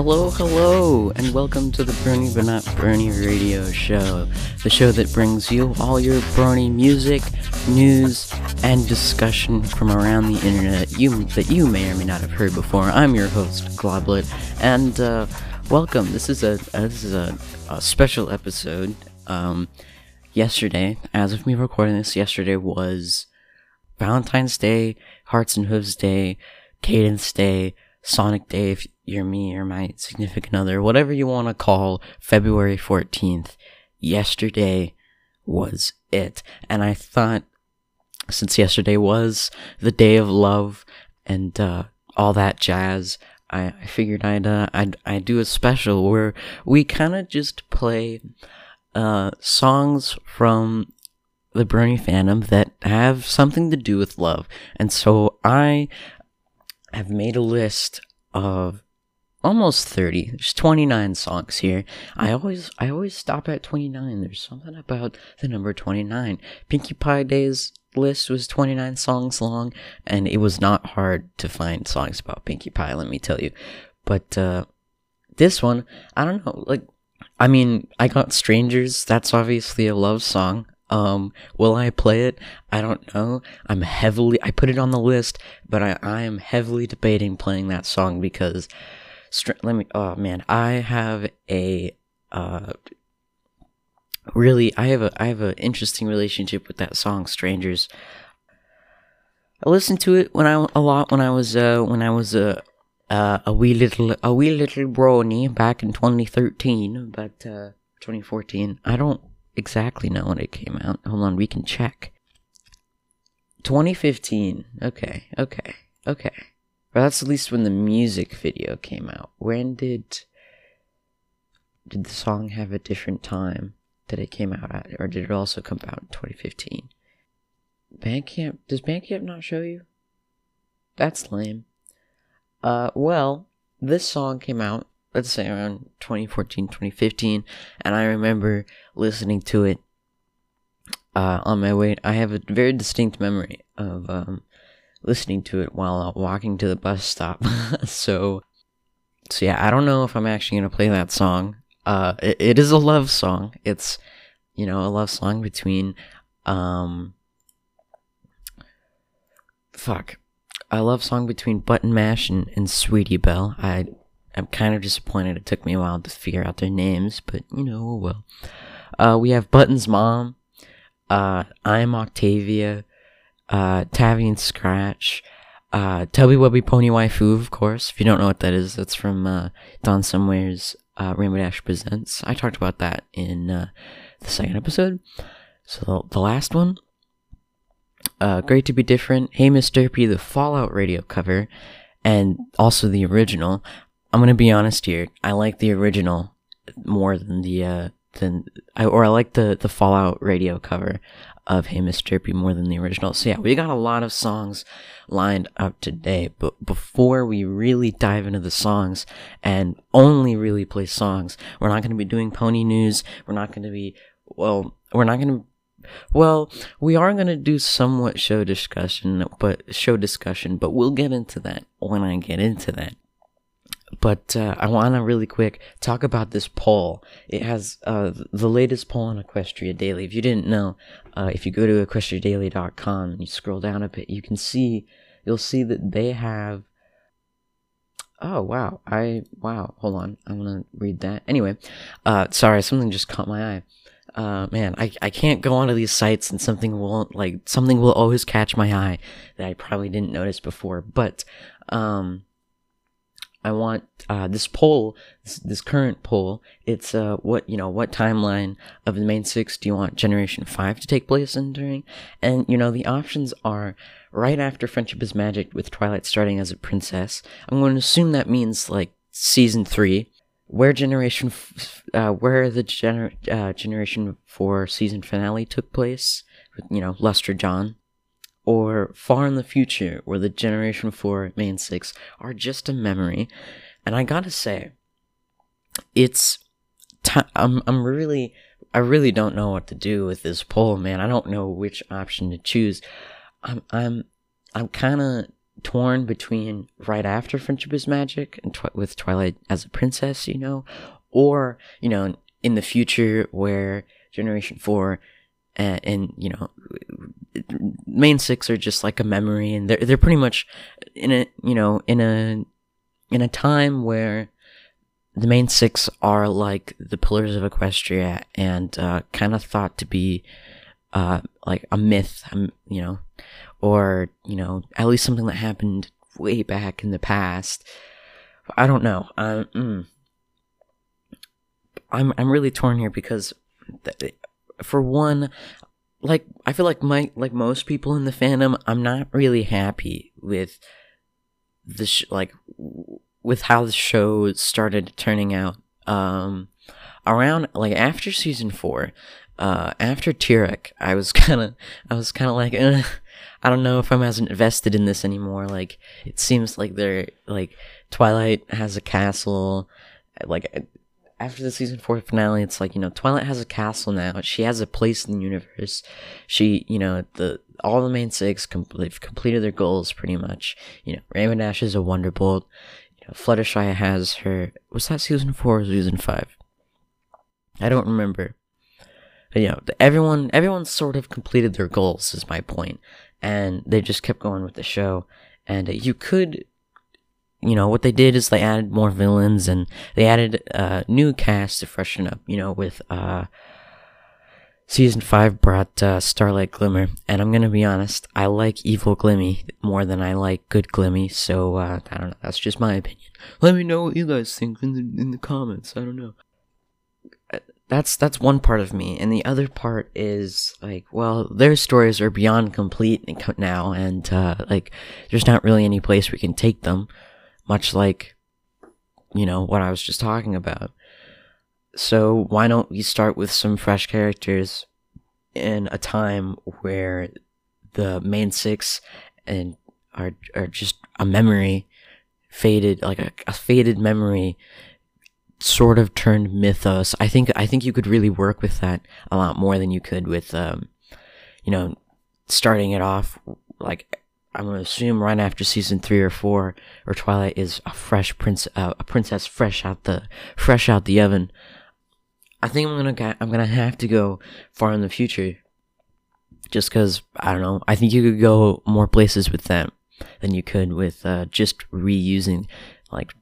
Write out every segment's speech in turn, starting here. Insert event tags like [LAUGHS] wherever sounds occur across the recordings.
Hello, hello, and welcome to the Brony but not Brony radio show, the show that brings you all your Brony music, news, and discussion from around the internet you that you may or may not have heard before. I'm your host, Globlet, and uh, welcome. This is a this is a, a special episode. Um, yesterday, as of me recording this, yesterday was Valentine's Day, Hearts and Hooves Day, Cadance Day, Sonic Day if you're me or my significant other, whatever you want to call February 14th. Yesterday was it. And I thought, since yesterday was the day of love and uh, all that jazz, I, I figured I'd, uh, I'd, I'd do a special where we kind of just play uh, songs from the Brony fandom that have something to do with love. And so I have made a list of almost 30 there's 29 songs here. I always i always stop at 29 there's something about the number 29 pinkie pie days list was 29 songs long and it was not hard to find songs about pinkie pie let me tell you. But uh this one i don't know like i mean i got strangers that's obviously a love song. Um, will I play it? I don't know. I'm heavily, I put it on the list, but I, I am heavily debating playing that song because, let me, oh man, I have a, uh, really, I have a, I have an interesting relationship with that song, Strangers. I listened to it when I, a lot when I was, uh, when I was, uh, uh, a wee little, a wee little brony back in 2013, but, uh, 2014. I don't exactly know when it came out. Hold on, we can check. 2015. Okay, okay, okay. That's at least when the music video came out. When did did the song have a different time that it came out at, or did it also come out in 2015? Bandcamp does Bandcamp not show you? That's lame. Uh, well, this song came out let's say around 2014 2015 and i remember listening to it uh, on my way i have a very distinct memory of um, listening to it while walking to the bus stop [LAUGHS] so so yeah i don't know if i'm actually to play that song uh, it, it is a love song it's you know a love song between um fuck a love song between Button Mash and, and Sweetie Belle. I I'm kind of disappointed it took me a while to figure out their names, but you know, oh well. Uh, we have Button's mom. Uh, I'm Octavia. Uh, Tavi and Scratch. Uh, Tubby Wubby Pony Waifu, of course. If you don't know what that is, that's from uh, Dawn Somewhere's uh, Rainbow Dash Presents. I talked about that in uh, the second episode. So the last one, uh, Great to Be Different, Hey Mr. P, the Fallout radio cover, and also the original. I'm gonna be honest here. I like the original more than the uh than I or I like the the Fallout radio cover of Hey Mr. P more than the original. So yeah, we got a lot of songs lined up today. But before we really dive into the songs and only really play songs, we're not gonna be doing pony news. We're not gonna be well. We're not gonna well, we are going to do somewhat show discussion, but show discussion, but we'll get into that when I get into that. But uh, I want to really quick talk about this poll. It has uh, the latest poll on Equestria Daily. If you didn't know, uh, if you go to equestriadaily.com and you scroll down a bit, you can see you'll see that they have. Oh wow! I wow. Hold on, I want to read that. Anyway, uh, sorry, something just caught my eye. Uh, man, I, I can't go onto these sites and something won't like something will always catch my eye that I probably didn't notice before. But um, I want uh, this poll, this, this, current poll. It's uh, what you know, what timeline of the main six do you want Generation Five to take place in during? And you know, the options are right after Friendship is Magic, with Twilight starting as a princess. I'm going to assume that means like season three, where Generation, f- uh, where the gener- uh, Generation Four season finale took place. With, you know, Luster Dawn or far in the future where the Generation 4 main 6 are just a memory. And I gotta say, it's. T- I'm, I'm really. I really don't know what to do with this poll, man. I don't know which option to choose. I'm. I'm. I'm kind of torn between right after Friendship is Magic and twi- with Twilight as a princess, you know, or you know in the future where Generation Four and, and you know main six are just like a memory, and they're they're pretty much in a you know in a in a time where the main six are like the pillars of Equestria and uh, kind of thought to be uh, like a myth, um, you know, or you know at least something that happened way back in the past. I don't know. Um, mm. I'm I'm really torn here because, th- for one, like I feel like my like most people in the fandom, I'm not really happy with the sh- like with how the show started turning out. Um, around like after season four, uh, after Tirek, I was [LAUGHS] kind of I was kind of like. Eh, I don't know if I'm as invested in this anymore. Like, it seems like they're like Twilight has a castle. Like, after the season four finale, it's like you know Twilight has a castle now. She has a place in the universe. She, you know, the all the main six com- they've completed their goals pretty much. You know, Rainbow Dash is a Wonderbolt. You know, Fluttershy has her. Was that season four or season five? I don't remember. But, you know, everyone everyone sort of completed their goals. Is my point, and they just kept going with the show. And uh, you could you know what they did is they added more villains and they added a uh, new cast to freshen up you know with uh season 5 brought uh, starlight glimmer. And i'm gonna be honest i like evil glimmy more than i like good glimmy. So uh, i don't know. That's just my opinion. Let me know what you guys think in the in the comments. I don't know. That's that's one part of me. And the other part is like well their stories are beyond complete now. And uh, like there's not really any place we can take them much like, you know, what I was just talking about. So why don't we start with some fresh characters in a time where the main six and are are just a memory faded like a, a faded memory sort of turned mythos. I think I think you could really work with that a lot more than you could with um you know starting it off like I'm gonna assume right after season three or four, or Twilight is a fresh prince, uh, a princess fresh out the, fresh out the oven. I think I'm gonna, I'm gonna have to go far in the future, just because I don't know. I think you could go more places with them than you could with uh, just reusing, like,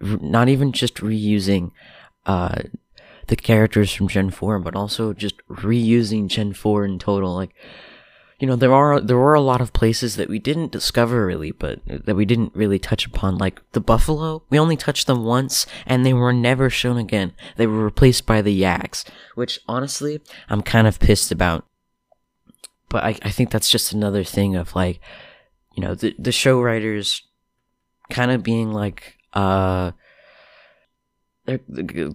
not even just reusing, uh, the characters from Gen four, but also just reusing Gen four in total, like you know there are there were a lot of places that we didn't discover really but that we didn't really touch upon like the buffalo. We only touched them once and they were never shown again. They were replaced by the yaks which honestly i'm kind of pissed about. But i, I think that's just another thing of like you know the, the show writers kind of being like uh they're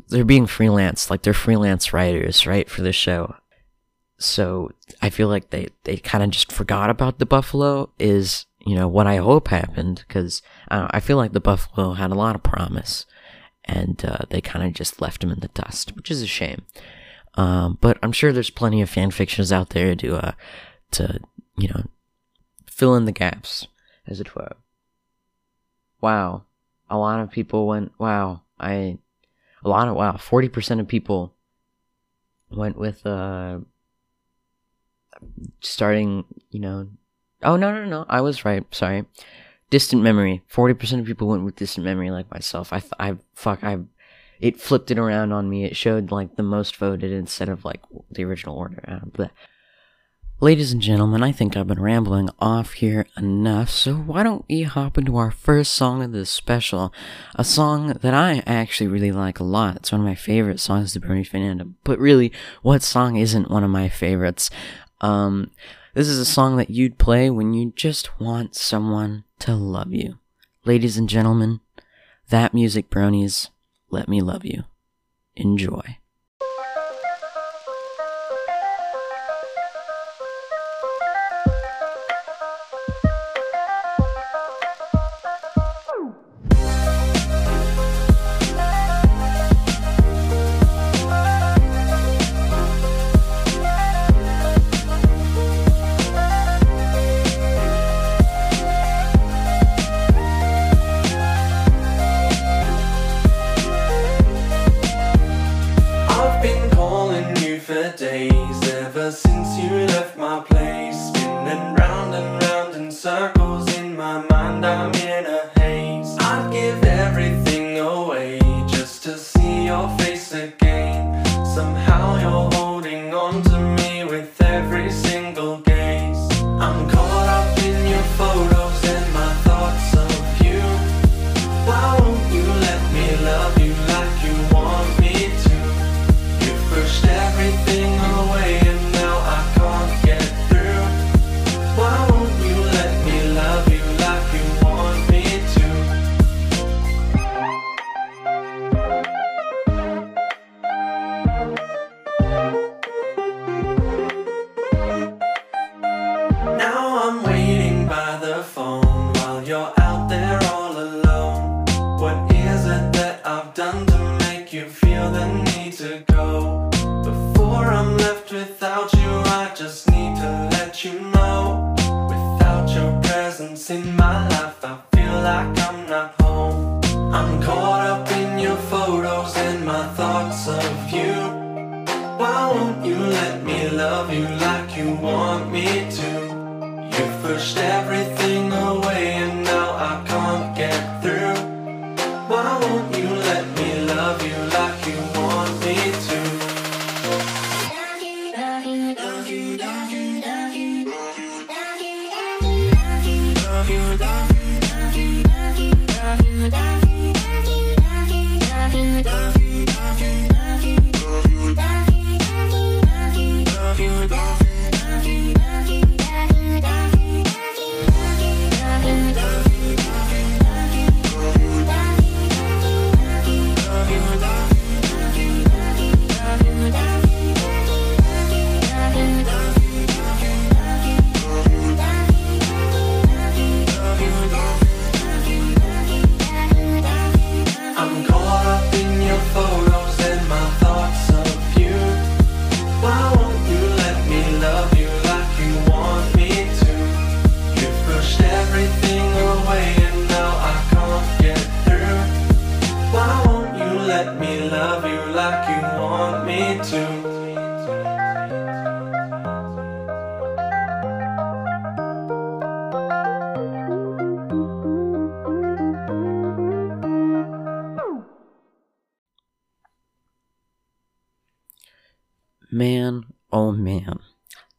they're being freelance like they're freelance writers right for the show so I feel like they, they kind of just forgot about the buffalo is, you know, what I hope happened because uh, I feel like the buffalo had a lot of promise and uh, they kind of just left him in the dust, which is a shame. Um, but I'm sure there's plenty of fan fictions out there to, uh, to, you know, fill in the gaps, as it were. Wow. A lot of people went, wow, I, a lot of, wow, 40% of people went with, uh, starting, you know. Oh no no no! I was right. Sorry. Distant memory. Forty percent of people went with distant memory, like myself. I I fuck I. It flipped it around on me. It showed like the most voted instead of like the original order. Uh, Ladies and gentlemen, I think I've been rambling off here enough, so why don't we hop into our first song of this special? A song that I actually really like a lot. It's one of my favorite songs the Brony fandom. But really, what song isn't one of my favorites? Um, this is a song that you'd play when you just want someone to love you. Ladies and gentlemen, ThatMusicBrony's, let me love you. Enjoy.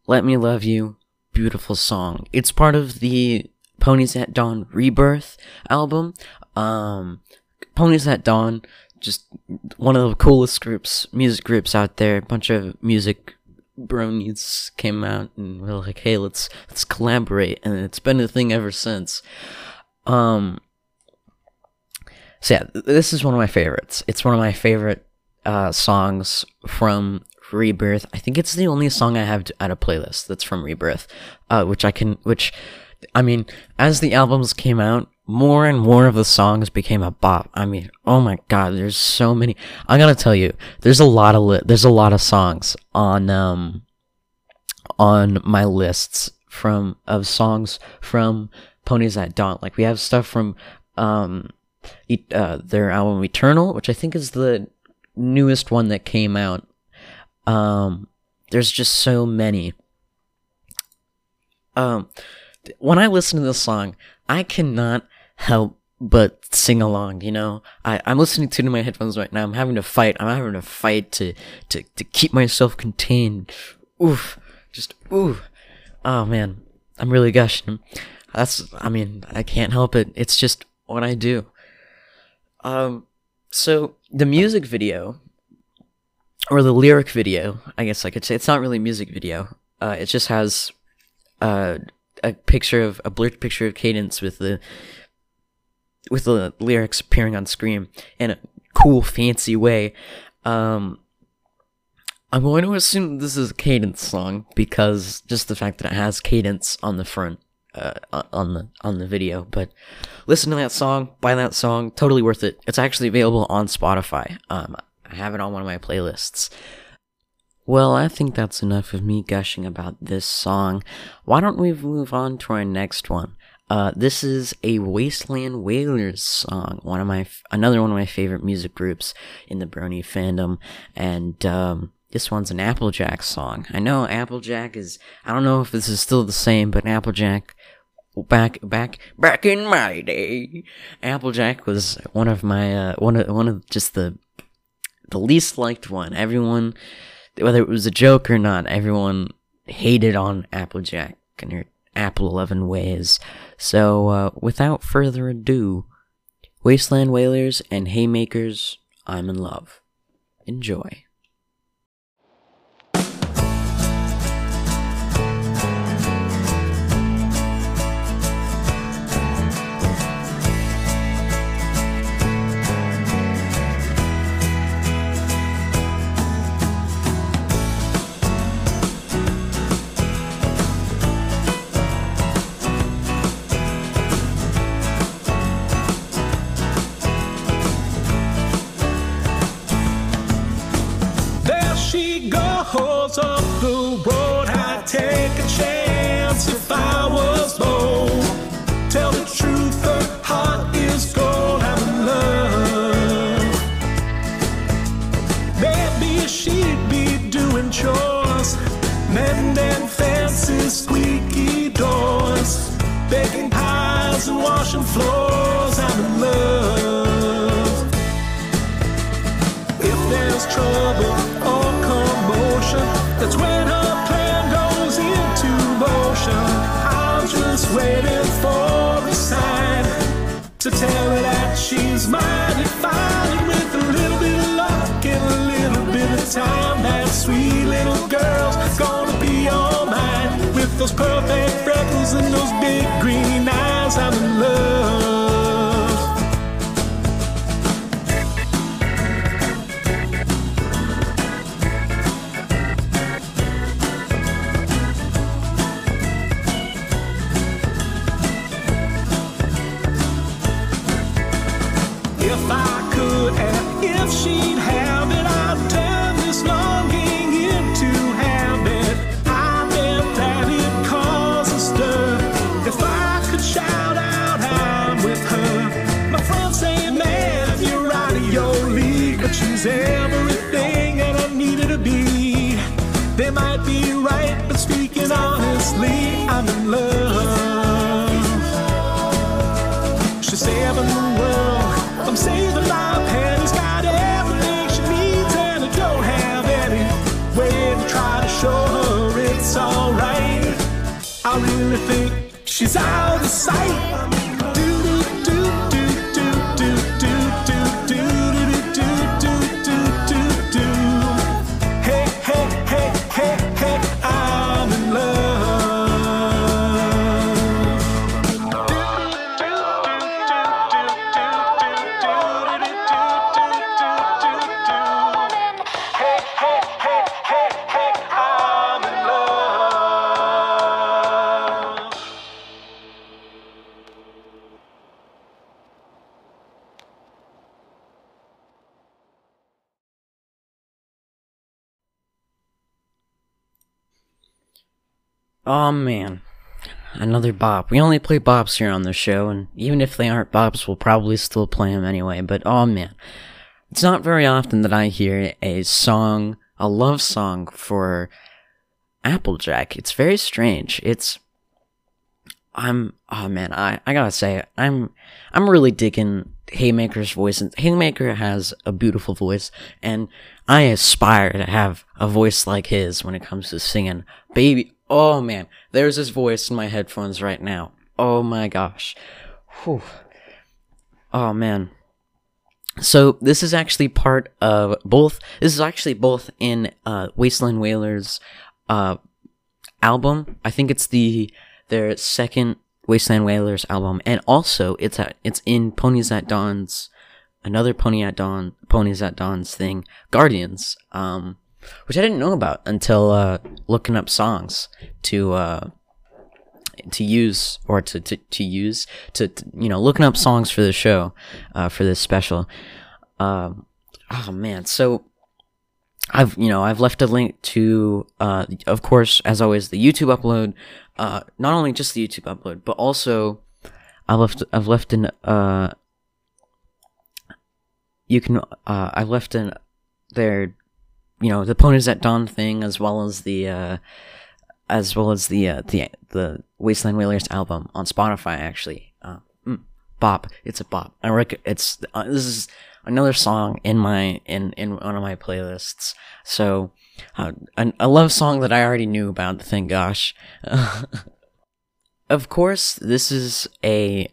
Let Me Love You, beautiful song. It's part of the Ponies at Dawn Rebirth album. Um, Ponies at Dawn, just one of the coolest groups, music groups out there. A bunch of music bronies came out and were like, hey, let's, let's collaborate. And it's been a thing ever since. Um, so yeah, this is one of my favorites. It's one of my favorite uh, songs from Rebirth. I think it's the only song I have at a playlist that's from Rebirth, uh, which I can, which, I mean, as the albums came out, more and more of the songs became a bop. I mean, oh my god, there's so many. I gotta tell you, there's a lot of li- there's a lot of songs on um on my lists from of songs from Ponies at Dawn. Like we have stuff from um uh, their album Eternal, which I think is the newest one that came out. Um, there's just so many. Um, when I listen to this song, I cannot help but sing along. You know, I I'm listening to it in my headphones right now. I'm having to fight. I'm having to fight to to to keep myself contained. Oof, just oof. Oh man, I'm really gushing. That's. I mean, I can't help it. It's just what I do. Um, so the music video or the lyric video, I guess I could say it's not really a music video. Uh, it just has uh, a picture of a blurred picture of Cadance with the with the lyrics appearing on screen in a cool, fancy way. Um, I'm going to assume this is a Cadance song because just the fact that it has Cadance on the front uh, on the on the video. But listen to that song, buy that song, totally worth it. It's actually available on Spotify. Um, I have it on one of my playlists. Well, I think that's enough of me gushing about this song. Why don't we move on to our next one? Uh, this is a Wasteland Wailers song, one of my f- another one of my favorite music groups in the Brony fandom, and um, this one's an Applejack song. I know Applejack is I don't know if this is still the same, but Applejack back back back in my day, Applejack was one of my uh, one of one of just the the least liked one. Everyone, whether it was a joke or not, everyone hated on Applejack and her Apple Eleven ways. So, uh, without further ado, Wasteland Wailers and Haymakers, I'm in love. Enjoy. Goes up the road. I'd take a chance if I was bold. Tell the truth, her heart is gold. I'm in love. Maybe she'd be doing chores, mending fences, squeaky doors, baking pies and washing floors. I'm in love. If there's trouble to tell her that she's mighty fine. With a little bit of luck and a little bit of time, that sweet little girl's gonna be all mine. With those perfect freckles and those big green eyes, I'm in love. Everything that I needed to be. They might be right, but speaking honestly, I'm in love. She's saving the world. I'm saving really think She's out of sight. Oh man, another bop. We only play bops here on the show, and even if they aren't bops, we'll probably still play them anyway. But oh man, it's not very often that I hear a song, a love song for Applejack. It's very strange. It's I'm oh man, I I gotta say I'm I'm really digging Haymaker's voice. And Haymaker has a beautiful voice, and I aspire to have a voice like his when it comes to singing. Baby, oh man, there's his voice in my headphones right now. Oh my gosh, Whew. oh man. So this is actually part of both. This is actually both in uh, Wasteland Wailers uh, album. I think it's the their second Wasteland Wailers album, and also it's at it's in Ponies at Dawn's another Pony at Dawn Ponies at Dawn's thing, Guardians, um, which I didn't know about until uh, looking up songs to uh, to use or to, to, to use to, to you know looking up songs for the show uh, for this special. Um, oh man, so I've you know I've left a link to uh of course as always the YouTube upload uh not only just the YouTube upload but also I left I've left an uh you can uh I've left in their you know the ponies at dawn thing as well as the uh as well as the uh, the the Wasteland Wailers album on Spotify. Actually, uh, mm, bop. It's a bop. I rec- It's uh, this is another song in my in in one of my playlists. So uh, a, a love song that I already knew about. Thank gosh. [LAUGHS] of course, this is a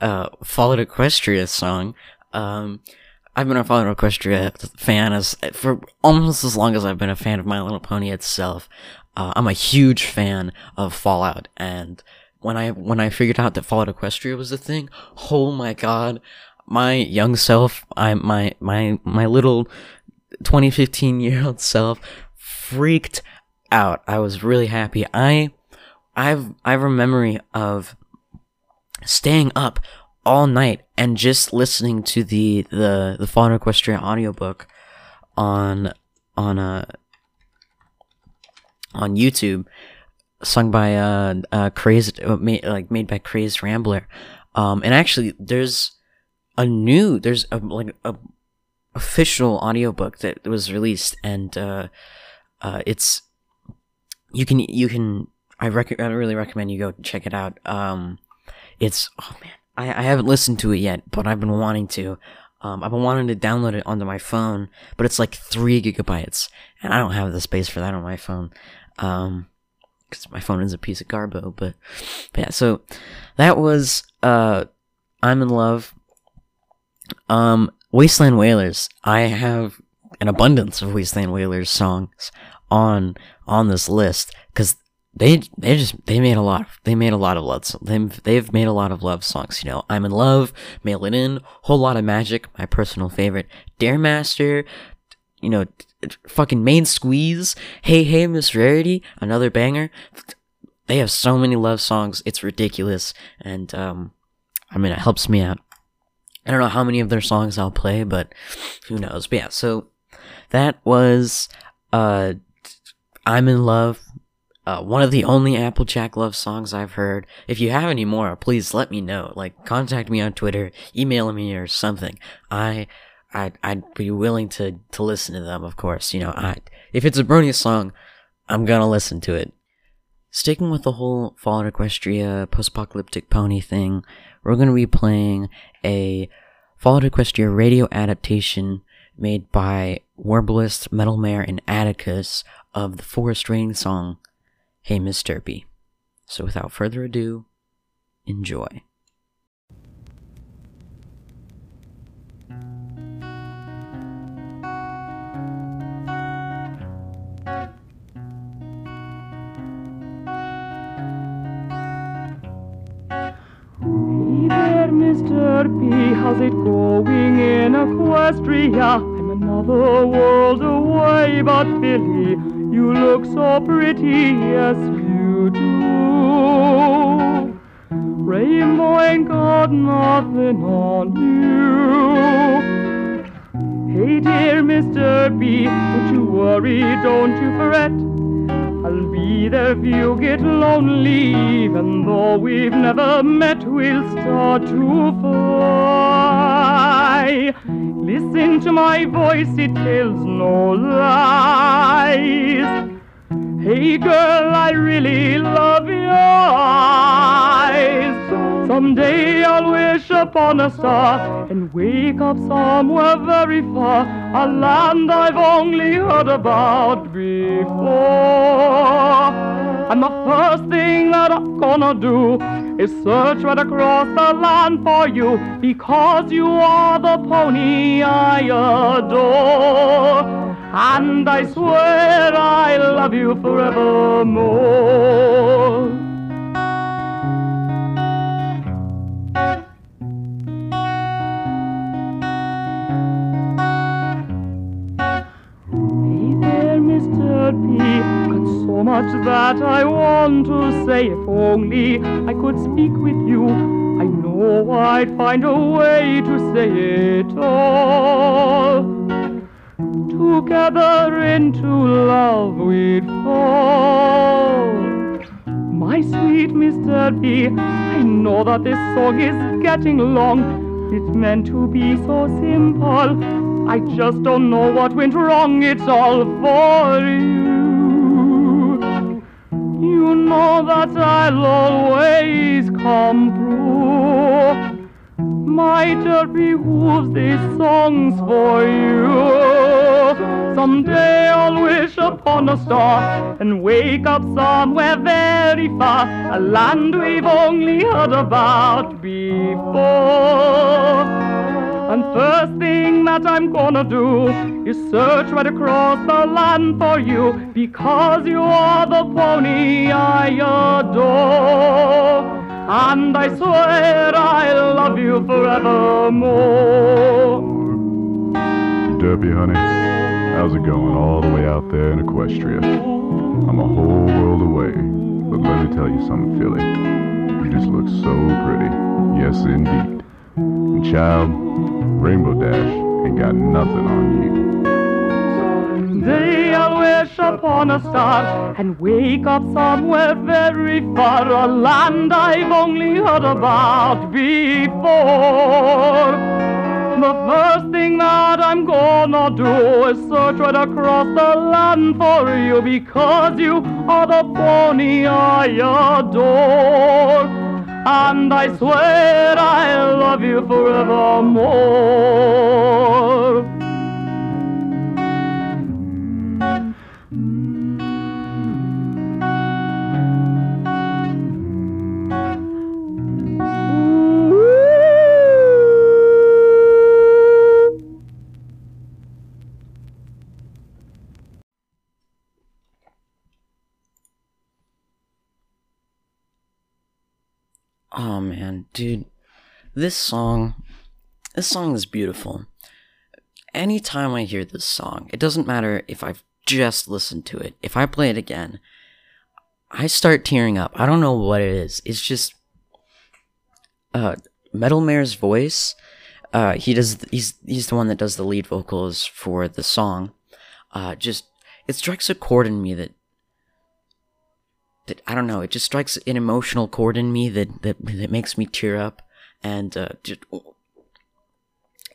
uh, Fallout Equestria song. Um, I've been a Fallout Equestria fan as for almost as long as I've been a fan of My Little Pony itself. Uh, I'm a huge fan of Fallout, and when I when I figured out that Fallout Equestria was a thing, oh my god, my young self, I my my my little 2015 year old self freaked out. I was really happy. I I've I have a memory of staying up all night and just listening to the the the Fallout Equestria audiobook on on a on YouTube sung by uh uh crazed uh, made, like made by crazed rambler. Um and actually there's a new there's a like a official audiobook that was released and uh uh it's you can you can I rec- I really recommend you go check it out. Um it's oh man I, I haven't listened to it yet but I've been wanting to um, I've been wanting to download it onto my phone, but it's like three gigabytes, and I don't have the space for that on my phone. Um, because my phone is a piece of garbo. But, but yeah, so that was uh, I'm in love. Um, Wasteland Wailers. I have an abundance of Wasteland Wailers songs on on this list because they they just they made a lot of, they made a lot of love they've they've made a lot of love songs you know. I'm in love mail it in whole lot of magic my personal favorite. Dare Master you know fucking main squeeze hey hey miss rarity another banger. They have so many love songs it's ridiculous. And um i mean it helps me out. I don't know how many of their songs i'll play but who knows? But yeah so that was uh i'm in love uh, one of the only Applejack love songs I've heard. If you have any more, please let me know. Like, contact me on Twitter, email me or something. I, I'd, I'd be willing to, to listen to them, of course. You know, I, if it's a Brony song, I'm gonna listen to it. Sticking with the whole Fallout Equestria post-apocalyptic pony thing, we're gonna be playing a Fallout Equestria radio adaptation made by Warbalist, Metal Mare, and Atticus of the Forest Rain song Hey Miss Derpy. So without further ado, enjoy. Hey Mr. P, how's it going in Equestria? I'm another world away, but Billy, you look so pretty, yes you do. Rainbow ain't got nothing on you. Hey dear Mr. B, don't you worry, don't you fret. I'll be there if you get lonely, even though we've never met, we'll start to fly. Listen to my voice, it tells no lies. Hey girl, I really love your eyes. Someday I'll wish upon a star and wake up somewhere very far, a land I've only heard about before. And the first thing that I'm gonna do is search right across the land for you because you are the pony I adore. And I swear I love you forevermore. So much that I want to say. If only I could speak with you, I know I'd find a way to say it all. Together into love we'd fall. My sweet Mr. B, I know that this song is getting long. It's meant to be so simple. I just don't know what went wrong. It's all for you. You know that I'll always come through. My Derpy Hooves these songs for you. Someday I'll wish upon a star and wake up somewhere very far, a land we've only heard about before. And first thing that I'm gonna do is search right across the land for you because you are the pony I adore. And I swear I'll love you forevermore. Derpy, honey, how's it going all the way out there in Equestria? I'm a whole world away, but let me tell you something, Filly. You just look so pretty. Yes, indeed. And child, Rainbow Dash ain't got nothing on you. Someday I'll wish upon a star and wake up somewhere very far, a land I've only heard about before. The first thing that I'm gonna do is search right across the land for you because you are the pony I adore. And I swear I'll love you forevermore. Dude, this song, this song is beautiful. Anytime I hear this song, it doesn't matter if I've just listened to it. If I play it again, I start tearing up. I don't know what it is. It's just, uh, Metal Mare's voice. Uh, he does. He's he's the one that does the lead vocals for the song. Uh, just it strikes a chord in me that that I don't know. It just strikes an emotional chord in me that that that makes me tear up, and uh, just,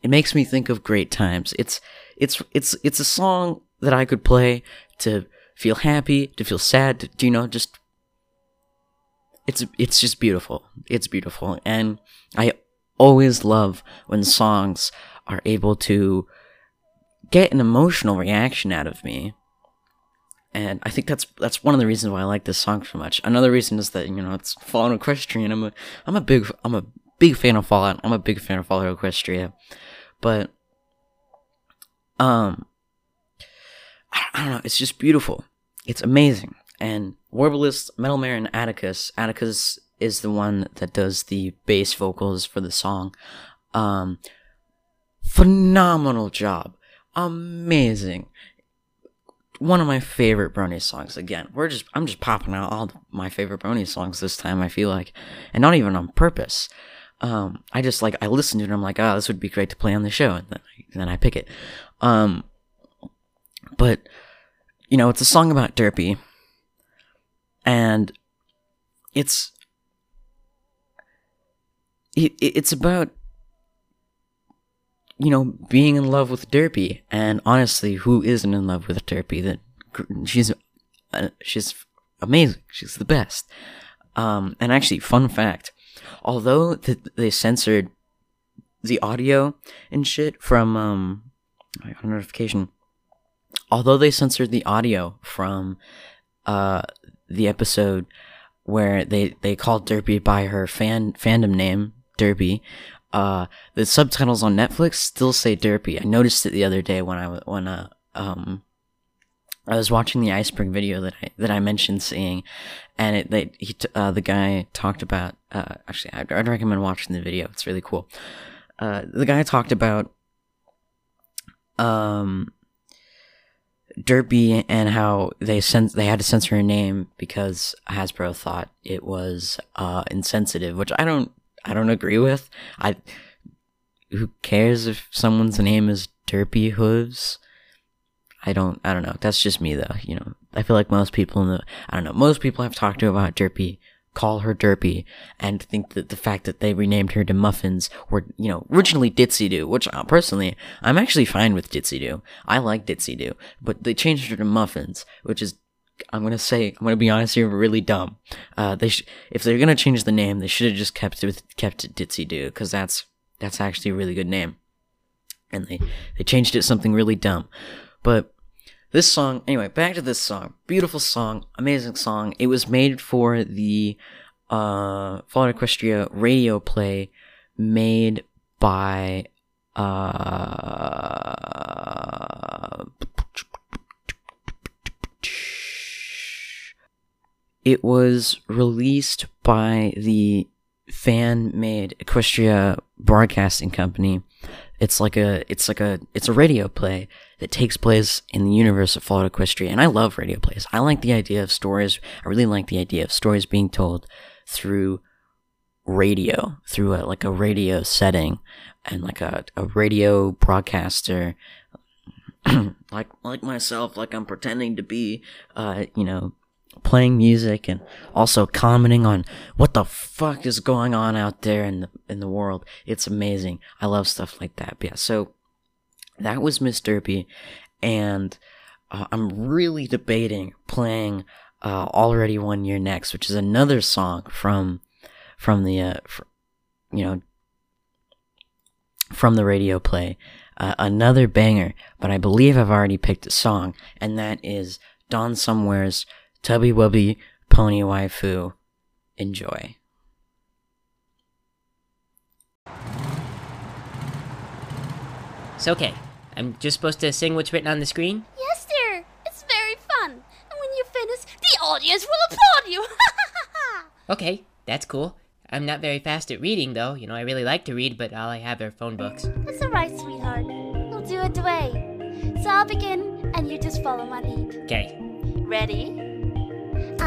it makes me think of great times. It's it's it's it's a song that I could play to feel happy, to feel sad, to, you know, just it's it's just beautiful. It's beautiful, and I always love when songs are able to get an emotional reaction out of me and I think that's that's one of the reasons why I like this song so much. Another reason is that you know it's Fallout Equestrian. I'm a I'm a big I'm a big fan of Fallout. I'm a big fan of Fallout Equestria, but um, I, I don't know. It's just beautiful. It's amazing. And Warbalist, Metal Mare, and Atticus. Atticus is the one that does the bass vocals for the song. Um, phenomenal job. Amazing one of my favorite Brony songs. Again, we're just I'm just popping out all my favorite Brony songs this time. I feel like, and not even on purpose. Um, I just like I listen to it. and I'm like, oh, this would be great to play on the show, and then I, then I pick it. Um, but you know, it's a song about Derpy, and it's it, it's about you know, being in love with Derpy. And honestly, who isn't in love with Derpy? That she's uh, she's amazing. She's the best. Um, and actually, fun fact: although th- they censored the audio and shit from um, notification. Although they censored the audio from uh the episode where they they called Derpy by her fan fandom name Derpy, uh, the subtitles on Netflix still say Derpy. I noticed it the other day when I when uh um I was watching the iceberg video that I that I mentioned seeing, and it they he uh, the guy talked about uh actually I'd, I'd recommend watching the video. It's really cool. Uh, the guy talked about um Derpy and how they sent they had to censor her name because Hasbro thought it was uh insensitive, which I don't I don't agree with. I who cares if someone's name is Derpy Hooves? I don't I don't know. That's just me though, you know. I feel like most people in the I don't know, most people I've talked to about Derpy call her Derpy and think that the fact that they renamed her to Muffins or you know, originally Ditzy Doo, which uh, personally I'm actually fine with Ditzy Doo. I like Ditzy Doo, but they changed her to Muffins, which is I'm gonna say I'm gonna be honest here, really dumb. Uh, they sh- if they're gonna change the name, they should have just kept it with kept it Ditzy Doo because that's that's actually a really good name. And they they changed it to something really dumb, but this song anyway. Back to this song, beautiful song, amazing song. It was made for the uh Fallout Equestria radio play made by uh it was released by the fan made Equestria Broadcasting Company. It's like a it's like a it's a radio play that takes place in the universe of Fallout Equestria, and I love radio plays. I like the idea of stories. I really like the idea of stories being told through radio, through a, like a radio setting, and like a, a radio broadcaster [CLEARS THROAT] like like myself, like I'm pretending to be, uh, you know, playing music and also commenting on what the fuck is going on out there in the in the world. It's amazing. I love stuff like that. But yeah, so that was Miss Derpy, and uh, I'm really debating playing uh, already one year next, which is another song from from the uh, fr- you know from the radio play. Uh, another banger, but I believe I've already picked a song, and that is DawnSomewhere's Tubby Wubby Pony Waifu. Enjoy. It's okay. I'm just supposed to sing what's written on the screen? Yes, dear. It's very fun. And when you finish, the audience will applaud you. [LAUGHS] Okay, that's cool. I'm not very fast at reading, though. You know, I really like to read, but all I have are phone books. That's alright, sweetheart. We'll do it the way. So I'll begin, and you just follow my lead. Okay. Ready?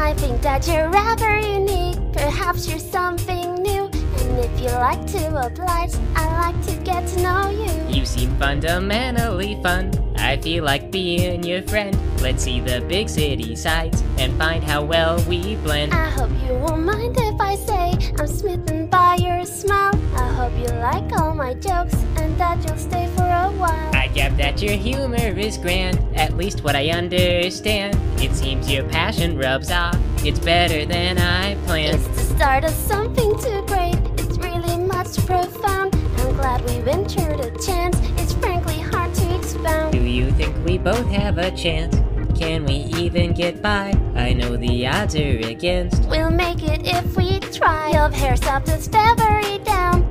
I think that you're rather unique. Perhaps you're something new. And if you like to oblige, I'd like to get to know you. You seem fundamentally fun. I feel like being your friend. Let's see the big city sights and find how well we blend. I hope you won't mind if I say I'm smitten by your smile. I hope you like all my jokes and that you'll stay for a while. I that your humor is grand, at least what I understand. It seems your passion rubs off. It's better than I planned. It's the start of something too great. It's really much profound. I'm glad we ventured a chance. It's frankly hard to expound. Do you think we both have a chance? Can we even get by? I know the odds are against. We'll make it if we try. Your hair stopped is very down.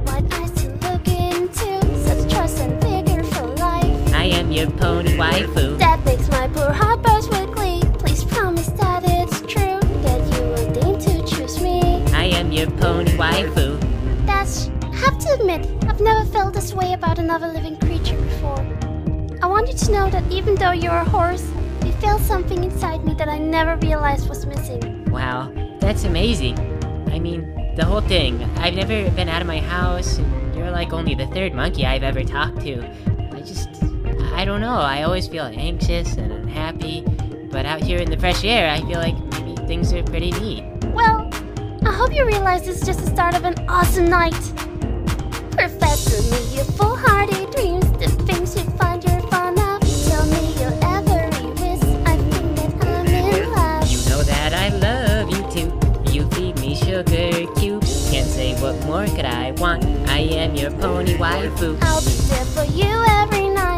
Life. I am your pony waifu. That makes my poor heart burst with glee. Please promise that it's true. That you will deign to choose me. I am your pony waifu. That's. I have to admit, I've never felt this way about another living creature before. I want you to know that even though you're a horse, you feel something inside me that I never realized was missing. Wow, that's amazing. I mean, the whole thing. I've never been out of my house, and you're like only the third monkey I've ever talked to. I don't know. I always feel anxious and unhappy, but out here in the fresh air, I feel like maybe things are pretty neat. Well, I hope you realize this is just the start of an awesome night. Professor, me your foolhardy dreams, the things you find your fun of. Tell me your every wish. I think that I'm in love. You know that I love you too. You feed me sugar cubes. Can't say what more could I want. I am your pony waifu, I'll be there for you every night.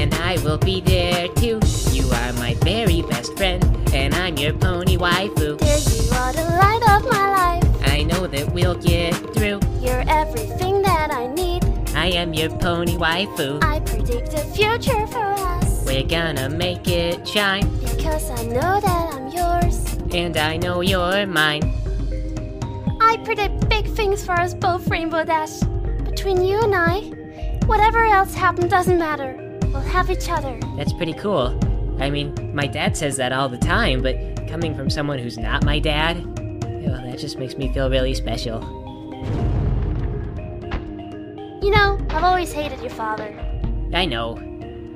And I will be there too. You are my very best friend, and I'm your pony waifu. Dear, you are the light of my life. I know that we'll get through. You're everything that I need. I am your pony waifu. I predict a future for us. We're gonna make it shine, Because I know that I'm yours. and I know you're mine. I predict big things for us both, Rainbow Dash. Between you and I, whatever else happened doesn't matter. We'll have each other. That's pretty cool. I mean, my dad says that all the time, but coming from someone who's not my dad, well, that just makes me feel really special. You know, I've always hated your father. I know.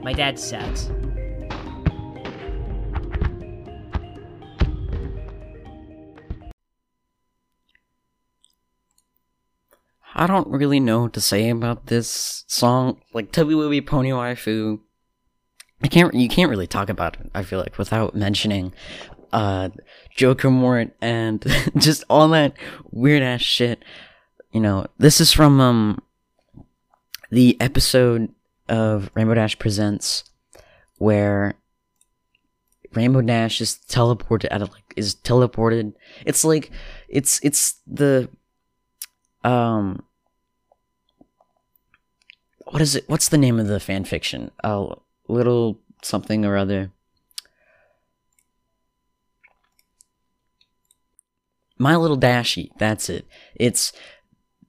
My dad sucks. I don't really know what to say about this song. Like Tubby Wubby Pony Waifu. I can't. You can't really talk about it. I feel like without mentioning uh, Joker Mort, and [LAUGHS] just all that weird ass shit. You know, this is from um the episode of Rainbow Dash Presents where Rainbow Dash is teleported out of like is teleported. It's like it's it's the um what is it? What's the name of the fan fiction? A little something or other. My Little Dashy. That's it. It's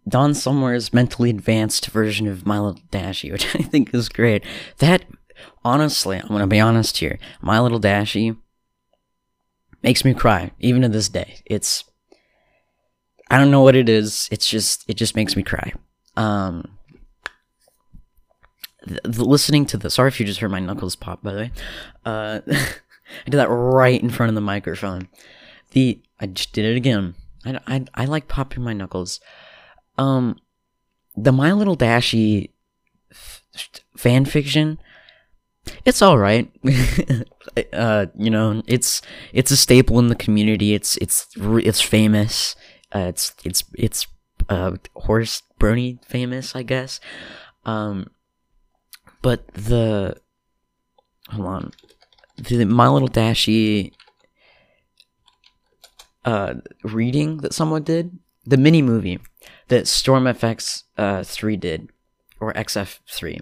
DawnSomewhere's mentally advanced version of My Little Dashy, [LAUGHS] which I think is great. That honestly, I'm gonna be honest here. My Little Dashy makes me cry, even to this day. It's I don't know what it is. It's just it just makes me cry. Um th- listening to the sorry if you just heard my knuckles pop by the way. Uh [LAUGHS] I did that right in front of the microphone. The I just did it again. I, I, I like popping my knuckles. Um, the My Little Dashy f- fan fiction, it's all right. [LAUGHS] uh, you know, it's it's a staple in the community. It's it's it's famous. Uh, it's it's it's uh horse brony famous, I guess. Um, but the hold on, the My Little Dashy uh, reading that someone did, the mini movie that Storm FX uh, 3 did, or XF3.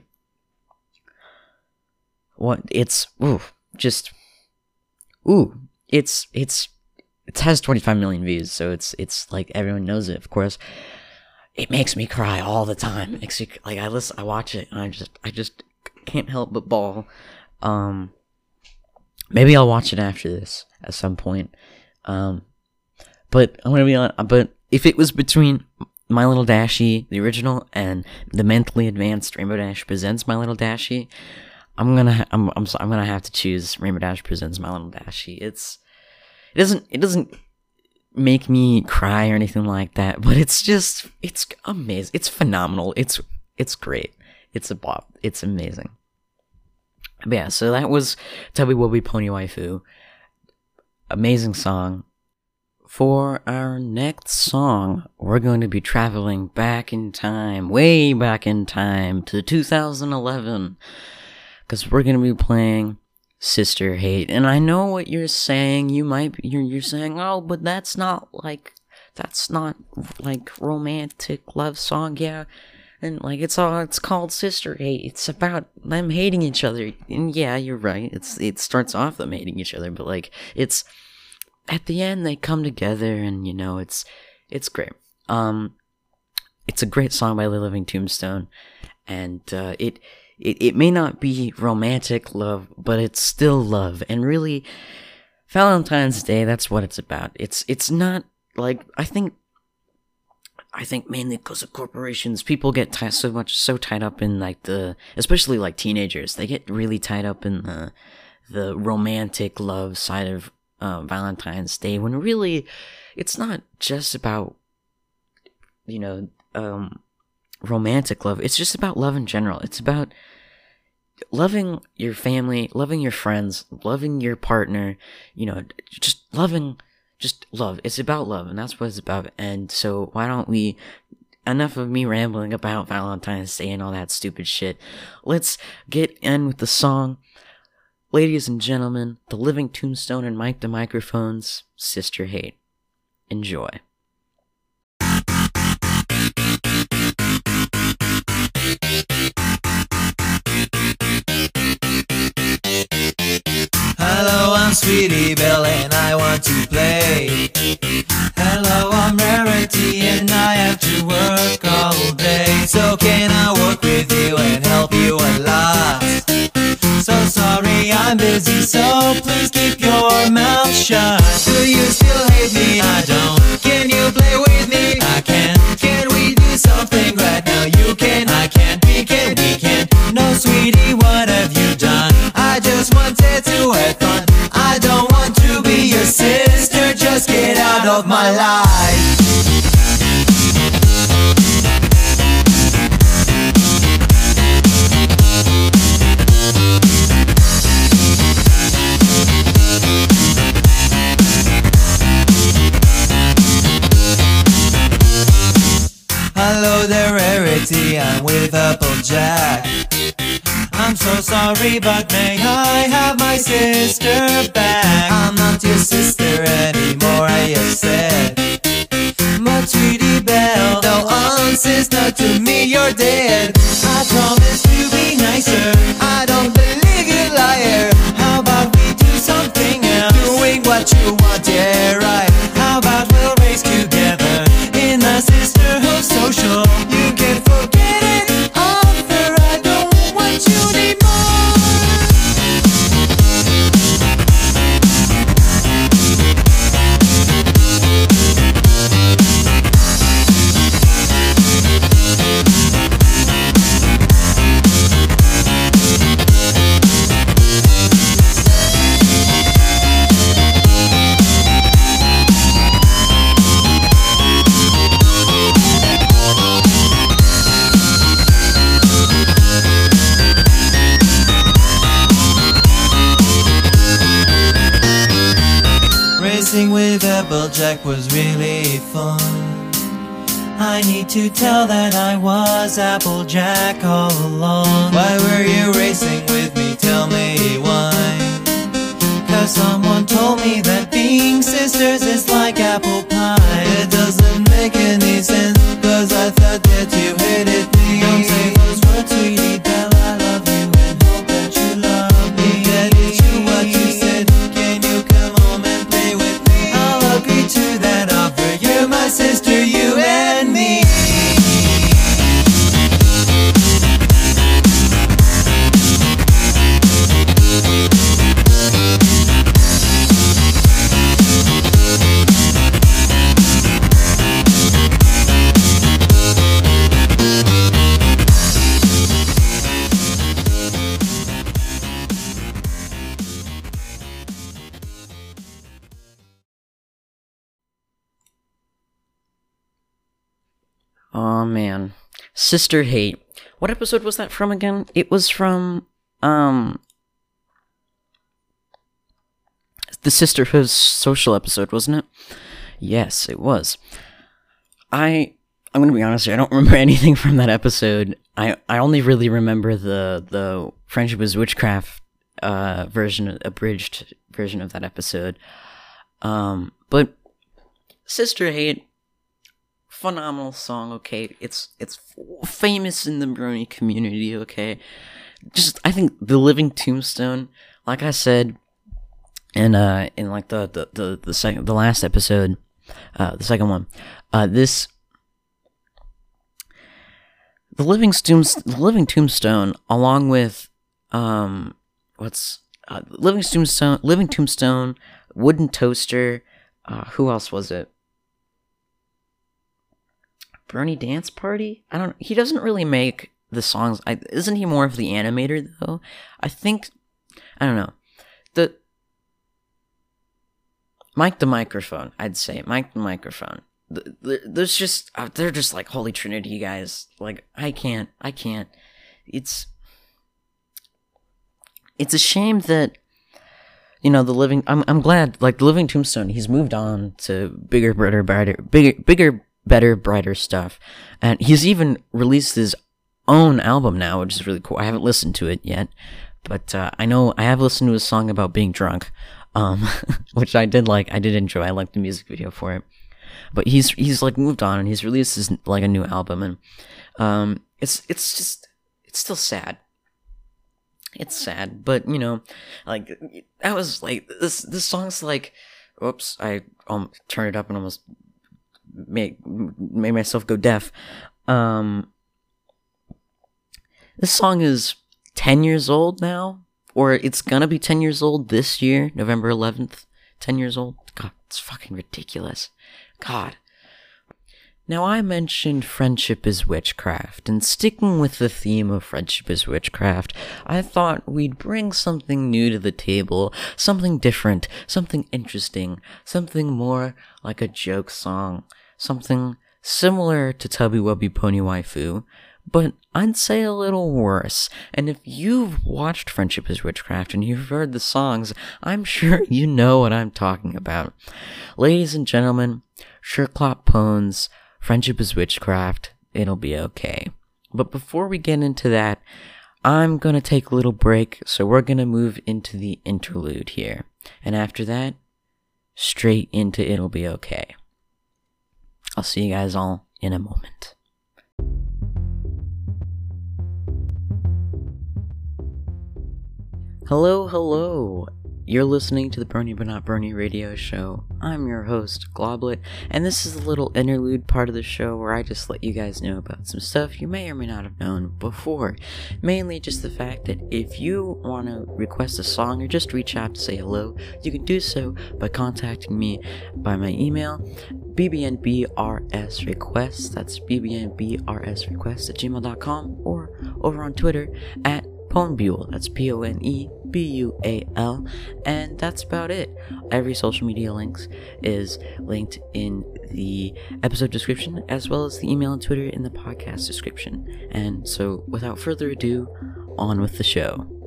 What it's ooh, just ooh, it's it's it has 25 million views, so it's it's like everyone knows it, of course. It makes me cry all the time. Like I listen, I watch it, and I just I just can't help but bawl. Um, maybe I'll watch it after this at some point. Um, but I'm gonna be on. But if it was between My Little Dashy, the original, and the mentally advanced Rainbow Dash presents My Little Dashy, I'm gonna I'm I'm, I'm gonna have to choose Rainbow Dash presents My Little Dashy. It's it doesn't it doesn't make me cry or anything like that, but it's just it's amazing. It's phenomenal. It's it's great. It's a bop. It's amazing. But yeah, so that was Tubby Wubby Pony Waifu. Amazing song. For our next song, we're going to be traveling back in time, way back in time to 2011. Because we're going to be playing Sister Hate. And I know what you're saying. You might you're, you're saying, oh, but that's not like, that's not like romantic love song. Yeah. And like it's all it's called sister hate. It's about them hating each other. And yeah, you're right. It's it starts off them hating each other, but like it's at the end they come together and you know it's it's great um it's a great song by the living tombstone and uh, it, it it may not be romantic love but it's still love and really valentine's day that's what it's about it's it's not like i think I think mainly because of corporations, people get ti so much so tied up in like the, especially like teenagers, they get really tied up in the the romantic love side of uh, Valentine's Day when really it's not just about you know um, romantic love. It's just about love in general. It's about loving your family, loving your friends, loving your partner. You know, just loving just love. It's about love, and that's what it's about. And so, why don't we? Enough of me rambling about Valentine's Day and all that stupid shit. Let's get in with the song. Ladies and gentlemen, the living tombstone and MicTheMicrophone's, Sister Hate. Enjoy. I'm Sweetie Belle and I want to play. Hello, I'm Rarity and I have to work all day. So can I work with you and help you a lot? So sorry, I'm busy, so please keep your mouth shut. Do you still hate me? I part of my life. Hello there, Rarity, I'm with Applejack I'm so sorry, but may I have my sister back? I'm not your sister anymore, I have said. My sweetie Belle, no on sister to me, you're dead. I promise to be nicer. I don't believe you, liar. How about we do something else? Doing what you want, Applejack was really fun. I need to tell that I was Applejack all along. Why were you racing with me? Tell me why. Cause someone told me that being sisters is like apple pie. It doesn't make any sense, cause I thought that you hated Sister Hate. What episode was that from again? It was from um the Sisterhooves Social episode, wasn't it? Yes, it was. I I'm gonna be honest, here, I don't [LAUGHS] remember anything from that episode. I I only really remember the the Friendship is Witchcraft uh version abridged version of that episode. Um but Sister Hate phenomenal song okay? It's it's famous in the brony community okay? Just i think the living tombstone like i said in uh in like the the the, the second the last episode uh the second one uh this the living tombstone the living tombstone along with um what's uh, living tombstone living tombstone wooden toaster uh who else was it Brony Dance Party? I don't. He doesn't really make the songs. I, isn't he more of the animator though? I think. I don't know. The MicTheMicrophone. I'd say MicTheMicrophone. The, the, there's just uh, they're just like holy trinity guys. Like I can't. I can't. It's. It's a shame that. You know the living. I'm. I'm glad. Like the living tombstone. He's moved on to bigger, brighter, brighter, bigger, bigger better, brighter stuff. And he's even released his own album now, which is really cool. I haven't listened to it yet, but uh, I know I have listened to a song about being drunk, um, [LAUGHS] which I did like. I did enjoy. I liked the music video for it. But he's he's like moved on and he's released his like a new album and um, it's it's just it's still sad. It's sad, but you know, like that was like this this song's like, oops, I um turned it up and almost made made myself go deaf. Um, this song is ten years old now, or it's gonna be ten years old this year, November eleventh. Ten years old. God, it's fucking ridiculous. God. Now, I mentioned friendship is witchcraft, and sticking with the theme of friendship is witchcraft, I thought we'd bring something new to the table, something different, something interesting, something more like a joke song, something similar to Tubby Wubby Pony Waifu, but I'd say a little worse. And if you've watched Friendship is Witchcraft and you've heard the songs, I'm [LAUGHS] sure you know what I'm talking about. Ladies and gentlemen, Sherclop Pones, Friendship is Witchcraft, it'll be okay. But before we get into that, I'm gonna take a little break, so we're gonna move into the interlude here. And after that, straight into It'll Be Okay. I'll see you guys all in a moment. Hello, hello. You're listening to the Bernie But Not Bernie radio show. I'm your host, Globlet, and this is a little interlude part of the show where I just let you guys know about some stuff you may or may not have known before. Mainly just the fact that if you want to request a song or just reach out to say hello, you can do so by contacting me by my email, bbnbrsrequest, that's bbnbrsrequest at gmail.com, or over on Twitter at Ponebual. That's P O N E B U A L. And that's about it. Every social media links is linked in the episode description, as well as the email and Twitter in the podcast description. And so, without further ado, on with the show.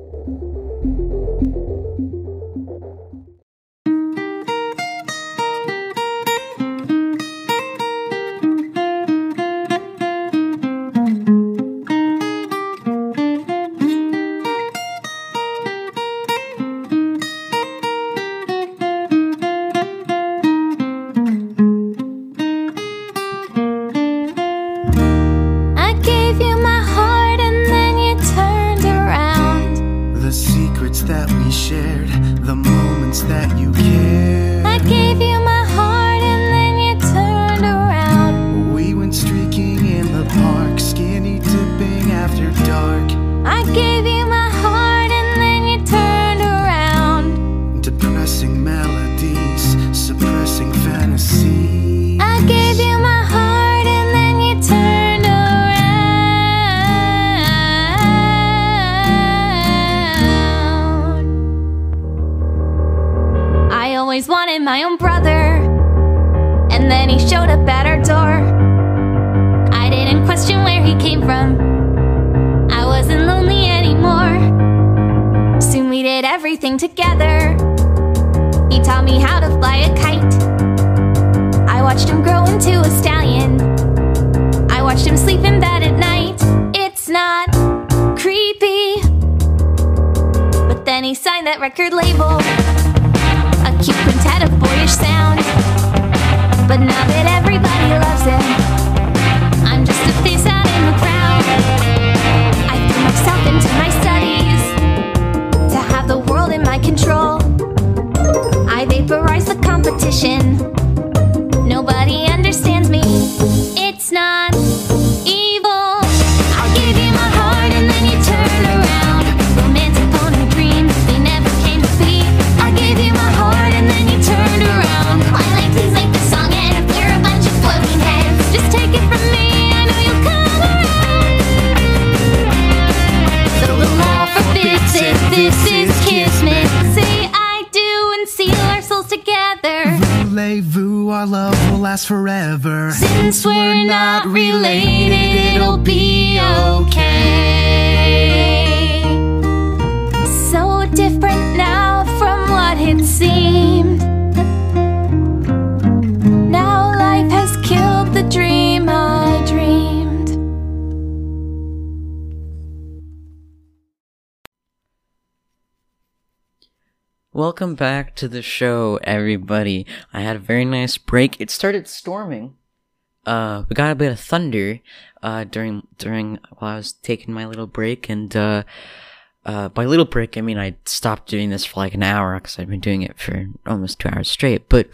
My own brother, and then he showed up at our door. I didn't question where he came from. I wasn't lonely anymore. Soon we did everything together. He taught me how to fly a kite. I watched him grow into a stallion. I watched him sleep in bed at night. It's not creepy. But then he signed that record label. But now that everybody loves him, I'm just a face out in the crowd. I threw myself into my studies to have the world in my control. I vaporize the competition. Nobody understands last forever. Since we're not related, it'll be okay. Welcome back to the show, everybody. I had a very nice break. It started storming. Uh, we got a bit of thunder, uh, during, during, while I was taking my little break, and, uh, uh, by little break, I mean I stopped doing this for like an hour, because I've been doing it for almost two hours straight, but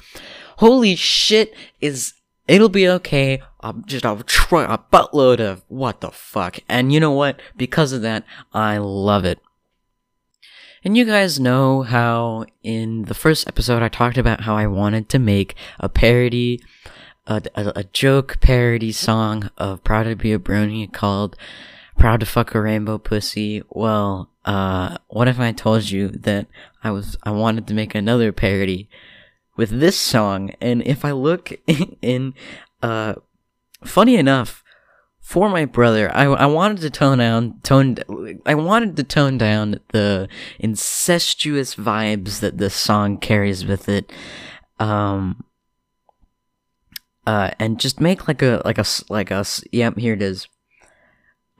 holy shit is, it'll be okay, I'm just a, tr- a buttload of what the fuck, and you know what, because of that, I love it. And you guys know how in the first episode I talked about how I wanted to make a parody, a, a, a joke parody song of Proud to Be a Brony called Proud to Fuck a Rainbow Pussy. Well, uh, what if I told you that I was, I wanted to make another parody with this song? And if I look [LAUGHS] in, uh, funny enough, for my brother, I, I wanted to tone down tone I wanted to tone down the incestuous vibes that this song carries with it. Um uh, and just make like a like a, like a, yep here it is.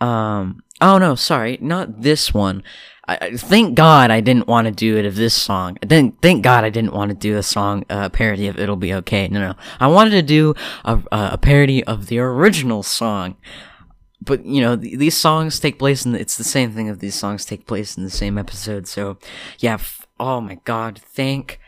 Um. Oh no, sorry, not this one. I, I- thank God I didn't want to do it of this song. I didn't. Thank God I didn't want to do a song uh, parody of "It'll Be Okay." No, no. I wanted to do a, a parody of the original song. But you know th- these songs take place the, it's the same thing if these songs take place in the same episode. So yeah. F- oh my God. Thank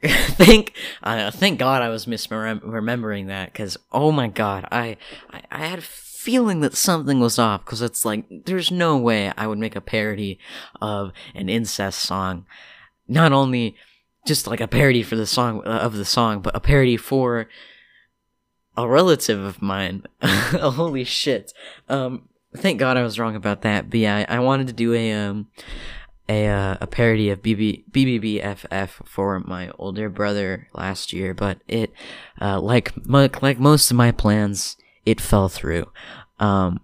[LAUGHS] thank uh, thank God I was misremembering that because oh my God I, I I had feeling that something was off because it's like there's no way I would make a parody of an incest song, not only just like a parody for the song uh, of the song, but a parody for a relative of mine. [LAUGHS] Holy shit! Um, thank God I was wrong about that. But yeah, I, I wanted to do a um a uh, a parody of BB BBBFF for my older brother last year, but it uh, like like most of my plans, it fell through. Um,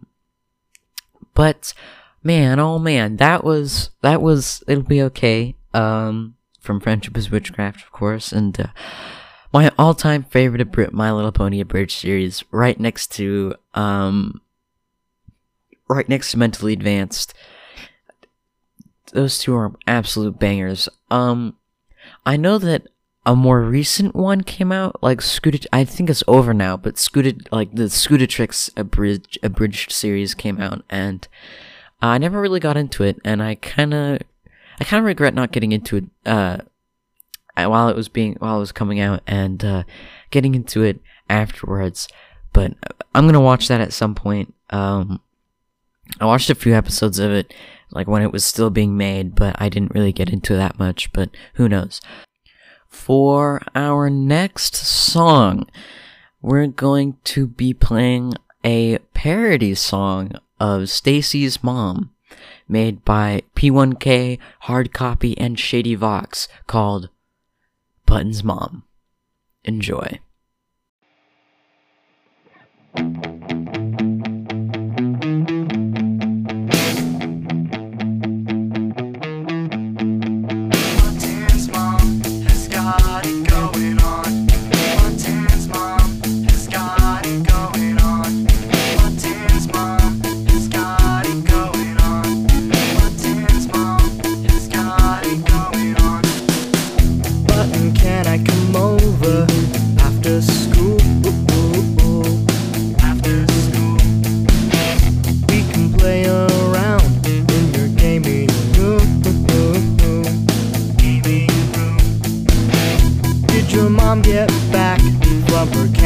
but man, oh man, that was that was it'll be okay. Um, from Friendship is Witchcraft, of course, and uh, my all-time favorite My Little Pony abridged series, right next to um, right next to Mentally Advanced those two are absolute bangers. Um, I know that a more recent one came out, like Scooter. I think it's over now, but Scooter, like the Scootatrix abridged abridged series came out, and I never really got into it, and I kind of, I kind of regret not getting into it. Uh, while it was being while it was coming out, and uh, getting into it afterwards. But I'm gonna watch that at some point. Um, I watched a few episodes of it, like when it was still being made, but I didn't really get into that much, but who knows. For our next song, we're going to be playing a parody song of Stacy's Mom, made by P1K, HardCopy, and ShadyVox, called Button's Mom. Enjoy.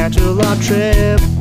Canterlot trip?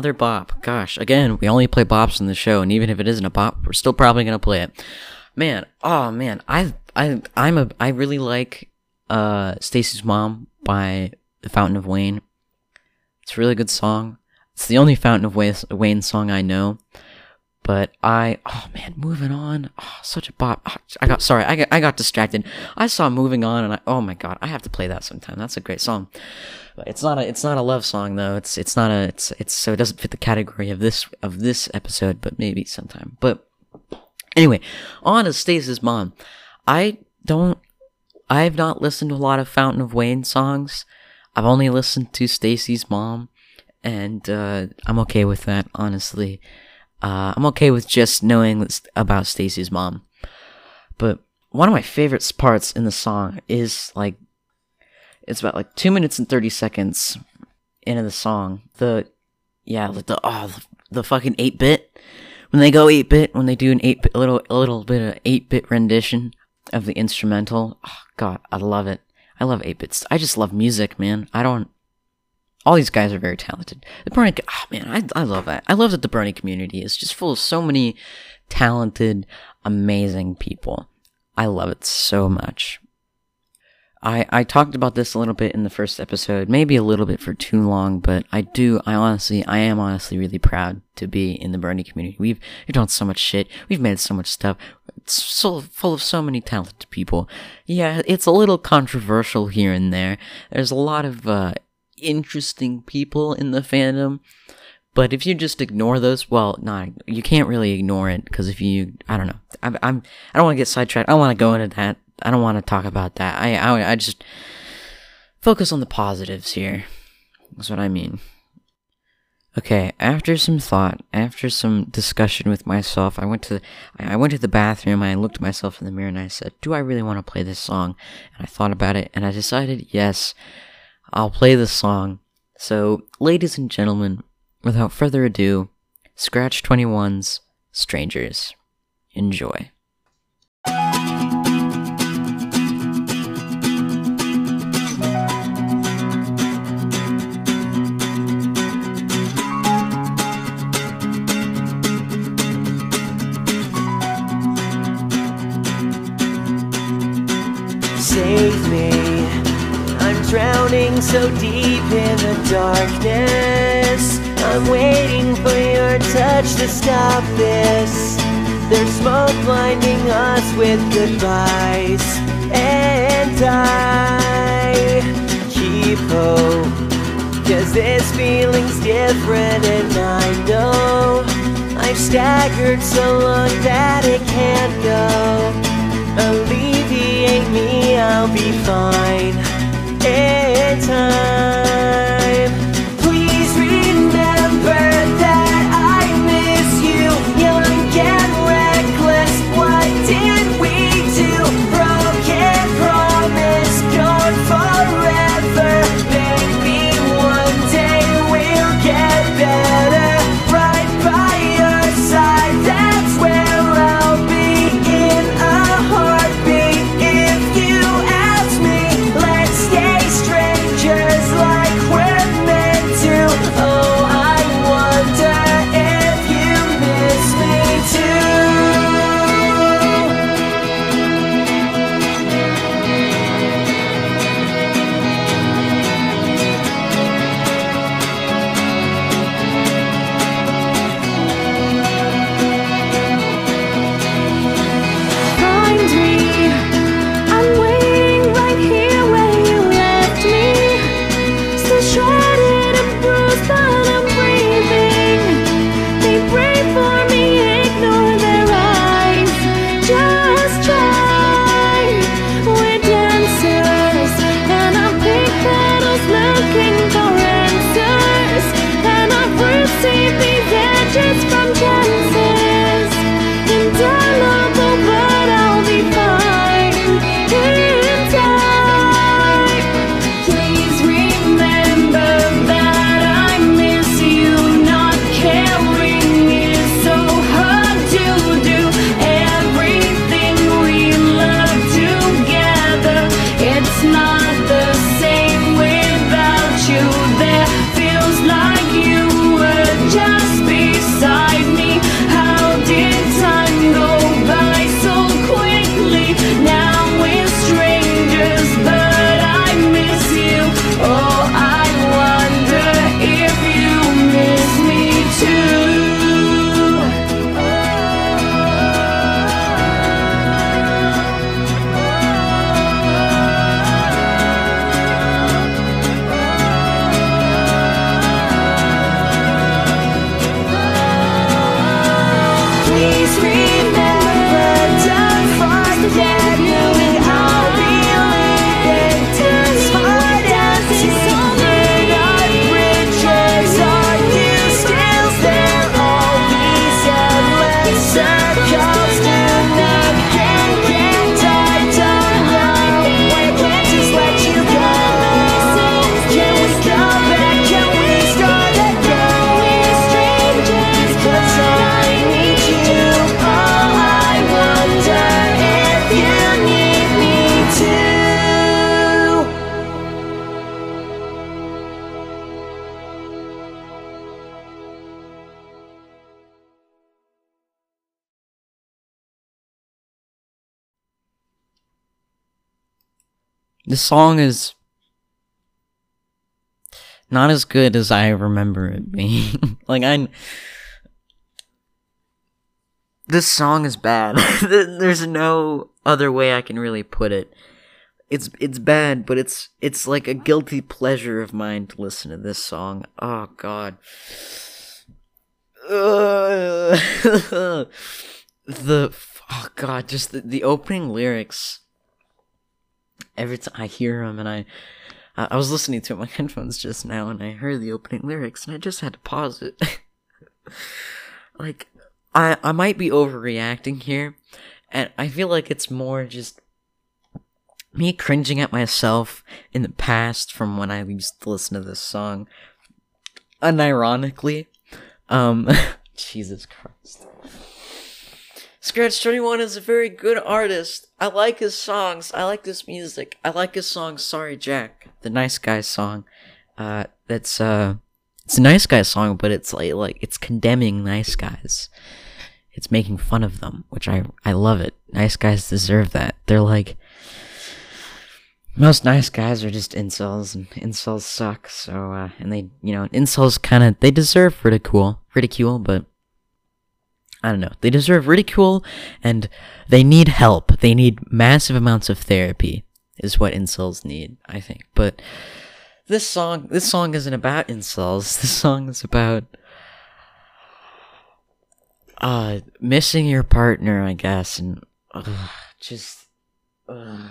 Another bop. Gosh, again, we only play bops in the show, and even if it isn't a bop, we're still probably gonna play it. Man, oh man, I, I, I'm a, I really like, uh, Stacy's Mom by The Fountain of Wayne. It's a really good song. It's the only Fountain of Wayne, Wayne song I know. But I, oh man, moving on. Oh, such a bop. Oh, I got sorry, I got, I got distracted. I saw moving on, and I, oh my god, I have to play that sometime. That's a great song. But it's not a, it's not a love song though. It's, it's not a, it's, it's so it doesn't fit the category of this, of this episode. But maybe sometime. But anyway, on to Stacy's mom. I don't, I have not listened to a lot of Fountain of Wayne songs. I've only listened to Stacy's mom, and uh, I'm okay with that, honestly. Uh, I'm okay with just knowing about Stacy's mom. But one of my favorite parts in the song is like it's about like two minutes and thirty seconds into the song. The yeah, like the oh the, the fucking eight bit when they go eight bit when they do an eight bit a little a little bit of eight bit rendition of the instrumental. Oh god, I love it. I love eight bits. I just love music, man. I don't all these guys are very talented. The Brony, oh man, I, I love that. I love that the Brony community is just full of so many talented, amazing people. I love it so much. I, I talked about this a little bit in the first episode, maybe a little bit for too long, but I do, I honestly, I am honestly really proud to be in the Brony community. We've, we've done so much shit. We've made so much stuff. It's so full of so many talented people. Yeah, it's a little controversial here and there. There's a lot of, uh, interesting people in the fandom. But if you just ignore those, well, no, you can't really ignore it because if you, I don't know, I'm, I'm I don't want to get sidetracked. I don't want to go into that. I don't want to talk about that. I, I, I just focus on the positives here. That's what I mean. Okay, after some thought, after some discussion with myself, I went to I went to the bathroom. I looked at myself in the mirror and I said, "Do I really want to play this song?" And I thought about it, and I decided, yes, I'll play this song. So, ladies and gentlemen, without further ado, Scratch21's Strangers. Enjoy. Drowning so deep in the darkness. I'm waiting for your touch to stop this. There's smoke blinding us with goodbyes. And I keep hope. Cause this feeling's different, and I know I've staggered so long that it can't go. Alleviate me, I'll be fine in This song is not as good as I remember it being. [LAUGHS] like I This song is bad. [LAUGHS] There's no other way I can really put it. It's it's bad, but it's it's like a guilty pleasure of mine to listen to this song. Oh god. [LAUGHS] The oh god, just the, the opening lyrics. Every time I hear them, and I, I was listening to my [LAUGHS] headphones just now, and I heard the opening lyrics, and I just had to pause it. [LAUGHS] like, I I might be overreacting here, and I feel like it's more just me cringing at myself in the past from when I used to listen to this song. Unironically, um, [LAUGHS] Jesus Christ. Scratch21 is a very good artist. I like his songs. I like his music. I like his song Sorry Jack, the nice guy song. Uh that's uh it's a nice guy song, but it's like like it's condemning nice guys. It's making fun of them, which I I love it. Nice guys deserve that. They're like most nice guys are just incels and incels suck so uh and they you know incels kind of they deserve ridicule ridicule but i don't know. They deserve ridicule and they need help. They need massive amounts of therapy is what incels need i think. But this song this song isn't about incels. [LAUGHS] This song is about uh missing your partner i guess and uh, just uh,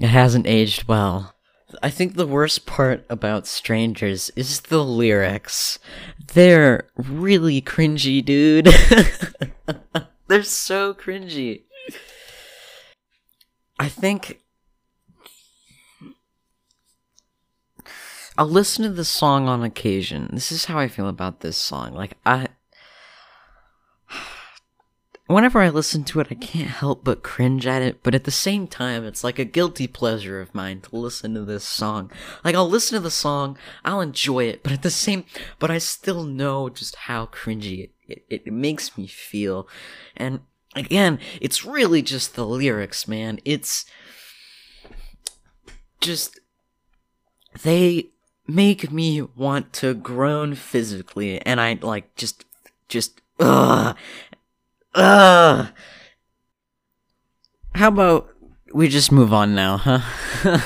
it hasn't aged well. I think the worst part about Strangers is the lyrics. They're really cringy, dude. [LAUGHS] They're so cringy. I think I'll listen to the song on occasion. This is how I feel about this song. Like I whenever I listen to it, I can't help but cringe at it, but at the same time, it's like a guilty pleasure of mine to listen to this song. Like, I'll listen to the song, I'll enjoy it, but at the same, but I still know just how cringy it, it, it makes me feel. And again, it's really just the lyrics, man. It's just, they make me want to groan physically, and I, like, just, just, ugh. Ugh. How about we just move on now, huh? [LAUGHS]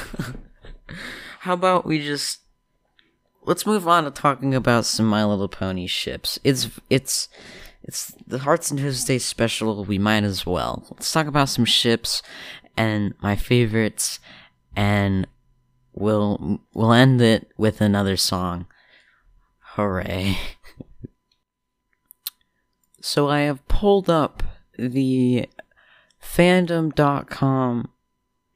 How about we just let's move on to talking about some My Little Pony ships. It's it's it's the Hearts and Hooves Day special. We might as well. Let's talk about some ships and my favorites, and we'll we'll end it with another song. Hooray! So I have pulled up the fandom.com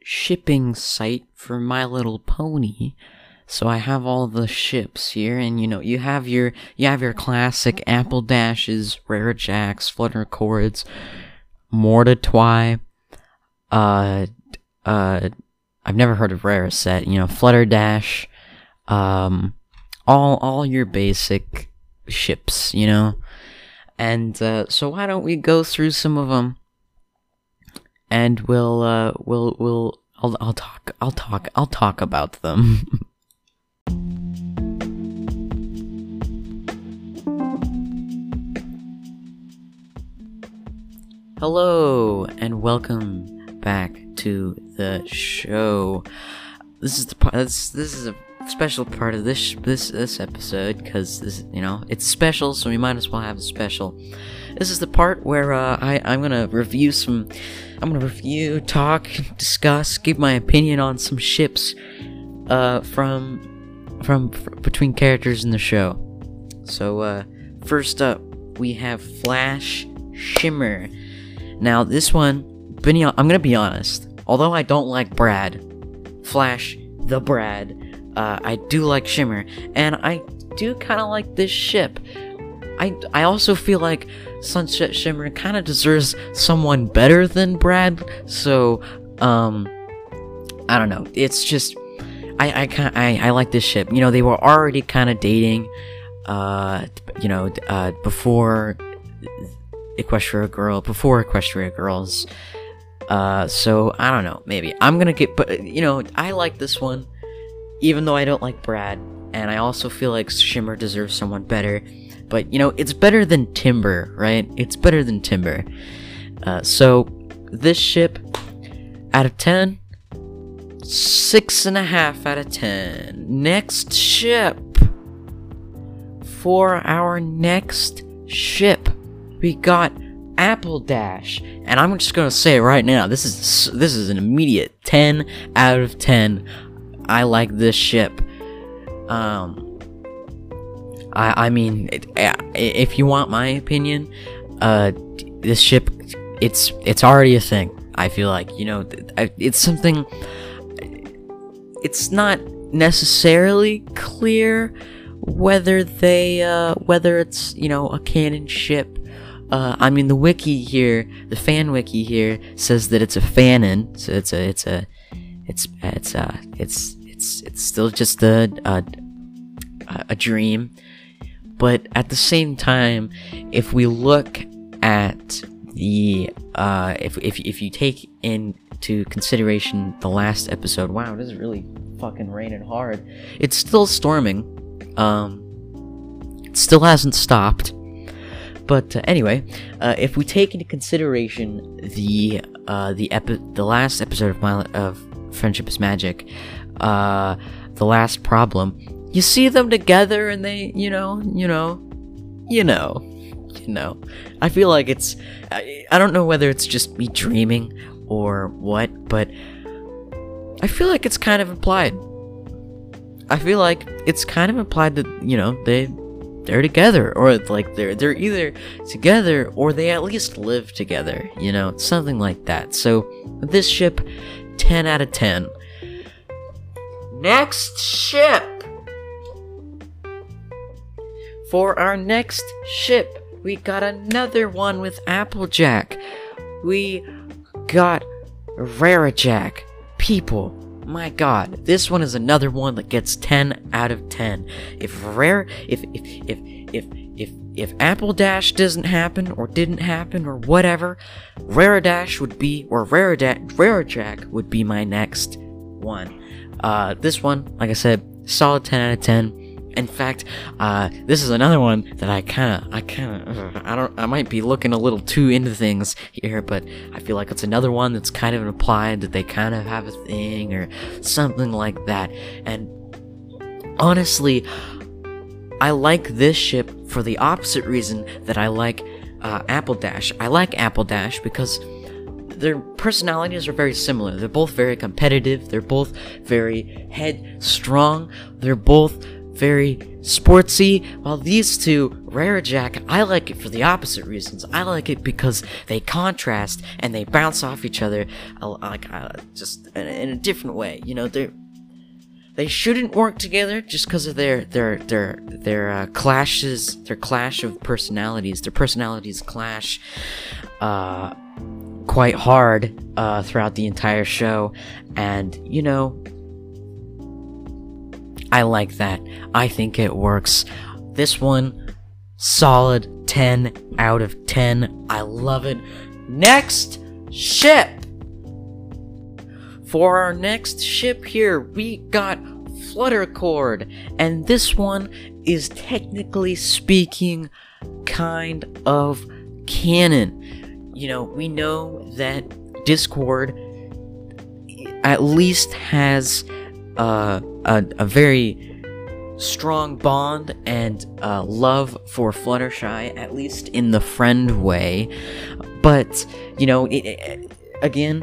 shipping site for My Little Pony. So I have all the ships here, and you know, you have your you have your classic Apple Dashes, Rare Jacks, Fluttercords, Mortitwy, uh, uh, I've never heard of Rare Set, you know, Flutter Dash, um, all all your basic ships, you know. And uh, so why don't we go through some of them, and we'll uh, we'll we'll I'll I'll talk I'll talk I'll talk about them. [LAUGHS] Hello and welcome back to the show. This is the. This, this is a special part of this this this episode because this you know it's special, so we might as well have a special. This is the part where uh, I I'm gonna review some. I'm gonna review, talk, discuss, give my opinion on some ships, uh, from from between characters in the show. So uh, first up, we have Flash Shimmer. Now this one, I'm gonna be honest. Although I don't like Brad, Flash the Brad, uh, I do like Shimmer, and I do kind of like this ship. I, I also feel like Sunset Shimmer kind of deserves someone better than Brad, so, um, I don't know. It's just, I, I, kind I, I like this ship. You know, they were already kind of dating, uh, you know, uh, before Equestria Girl, before Equestria Girls, Uh, so I don't know. Maybe I'm gonna get, but you know, I like this one, even though I don't like Brad, and I also feel like Shimmer deserves someone better. But you know, it's better than Timber, right? It's better than Timber. Uh, so this ship, out of ten, six and a half out of ten. Next ship. For our next ship, we got Apple Dash, and I'm just gonna say right now. This is this is an immediate 10 out of 10. I like this ship. Um, I I mean, it, if you want my opinion, uh, this ship, it's it's already a thing. I feel like you know, it's something. It's not necessarily clear whether they uh whether it's you know a canon ship uh, I mean, the wiki here, the fan wiki here says that it's a fanon, so it's a, it's a, it's, it's, uh, it's, it's, it's still just a, a, a dream. But at the same time, if we look at the, uh, if, if, if you take into consideration the last episode, wow, it is really fucking raining hard. It's still storming. Um, it still hasn't stopped. But uh, anyway, uh, if we take into consideration the uh, the epi- the last episode of my of Friendship is Magic, uh, the last problem, you see them together and they, you know, you know, you know, you know. I feel like it's I, I don't know whether it's just me dreaming or what, but I feel like it's kind of implied. I feel like it's kind of implied that you know they they're together or like they're they're either together or they at least live together you know something like that so this ship 10 out of 10 next ship for our next ship we got another one with applejack we got Rarijack people my god, this one is another one that gets 10 out of 10. If rare if if if if if if Apple Dash doesn't happen or didn't happen or whatever, Rare Dash would be or Rare Jack would be my next one. Uh this one, like I said, solid 10 out of 10. In fact, uh, this is another one that I kind of, I kind of, [LAUGHS] I don't, I might be looking a little too into things here, but I feel like it's another one that's kind of implied that they kind of have a thing or something like that. And honestly, I like this ship for the opposite reason that I like uh, Apple Dash. I like Apple Dash because their personalities are very similar. They're both very competitive. They're both very headstrong. They're both very sportsy. While these two, Rare Jack, I like it for the opposite reasons. I like it because they contrast and they bounce off each other, uh, like uh, just in, a different way. You know, they're they shouldn't work together just because of their their their their uh, clashes, their clash of personalities. Their personalities clash uh, quite hard uh, throughout the entire show, and you know, I like that. I think it works. This one, solid 10 out of 10. I love it. Next ship. For our next ship here, we got Fluttercord, and this one is technically speaking kind of canon. You know, we know that Discord at least has uh, a, a very strong bond and uh, love for Fluttershy, at least in the friend way. But you know, it, it- again,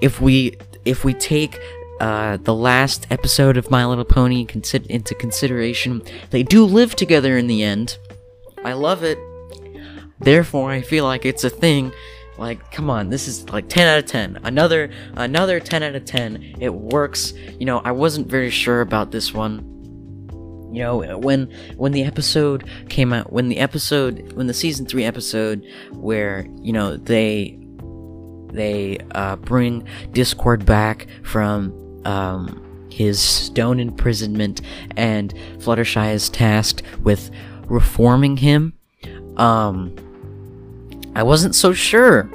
if we if we take uh, the last episode of My Little Pony consi- into consideration, they do live together in the end. I love it. Therefore, I feel like it's a thing. Like, come on, this is like 10 out of 10. Another, another 10 out of 10. It works. You know, I wasn't very sure about this one. You know, when when the episode came out, when the episode, when the season three episode, where you know they they uh, bring Discord back from um, his stone imprisonment, and Fluttershy is tasked with reforming him. Um, I wasn't so sure.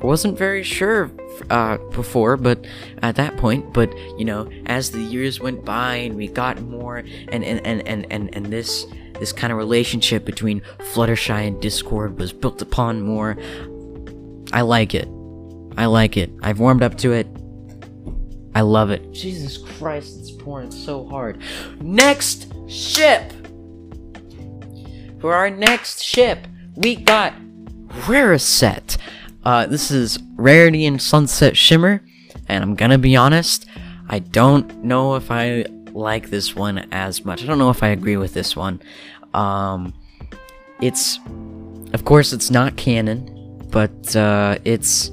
I wasn't very sure uh, before, but at that point, but you know, as the years went by and we got more, and and and and and, and this this kind of relationship between Fluttershy and Discord was built upon more. I like it. I like it. I've warmed up to it. I love it. Jesus Christ, it's pouring so hard. Next ship! For our next ship, we got Rariset. Uh, this is Rarity and Sunset Shimmer, and I'm gonna be honest, I don't know if I like this one as much. I don't know if I agree with this one. Um, it's, of course, it's not canon, but uh, it's.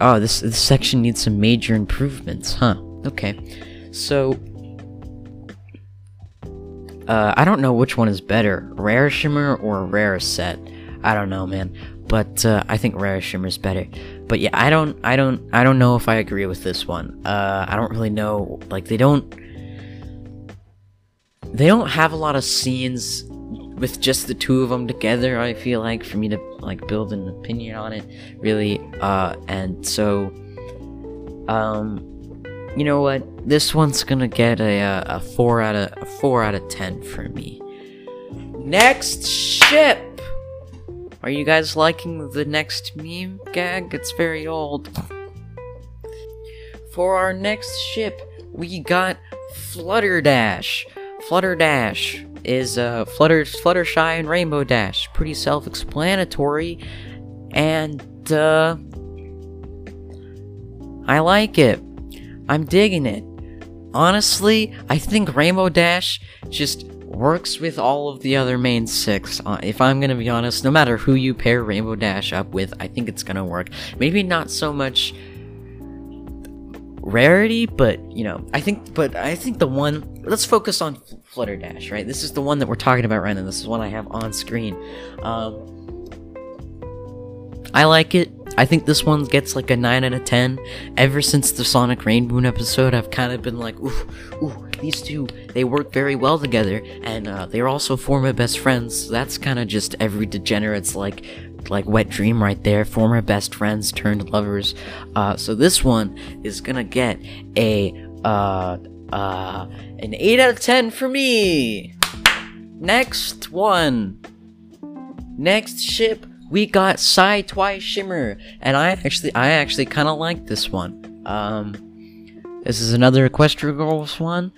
Oh, this this section needs some major improvements, huh? Okay, so. Uh, I don't know which one is better, Rare Shimmer or Rare Set. I don't know, man. But uh, I think Rare Shimmer is better. But yeah, I don't, I don't, I don't know if I agree with this one. Uh, I don't really know. Like they don't, they don't have a lot of scenes with just the two of them together. I feel like for me to like build an opinion on it, really. Uh, and so, um, you know what? This one's gonna get a a, a four out of a four out of ten for me. Next ship. Are you guys liking the next meme gag? It's very old. For our next ship, we got Flutterdash. Flutterdash is uh, Flutter, Fluttershy and Rainbow Dash. Pretty self-explanatory, and uh, I like it. I'm digging it. Honestly, I think Rainbow Dash just works with all of the other main six. Uh, if I'm gonna be honest, no matter who you pair Rainbow Dash up with, I think it's gonna work. Maybe not so much rarity, but you know, I think, but I think the one. Let's focus on Flutter Dash, right? This is the one that we're talking about right now. This is one I have on screen. Um, I like it. I think this one gets like a 9 out of 10. Ever since the Sonic Rainboom episode, I've kind of been like, ooh, ooh, these two, they work very well together, and uh, they're also former best friends. That's kind of just every degenerate's like, like wet dream right there. Former best friends turned lovers. Uh, so this one is gonna get a, uh, uh, an 8 out of 10 for me. Next one. Next ship, we got Psy Twice Shimmer, and I actually, I actually kind of like this one. Um, this is another Equestria Girls one,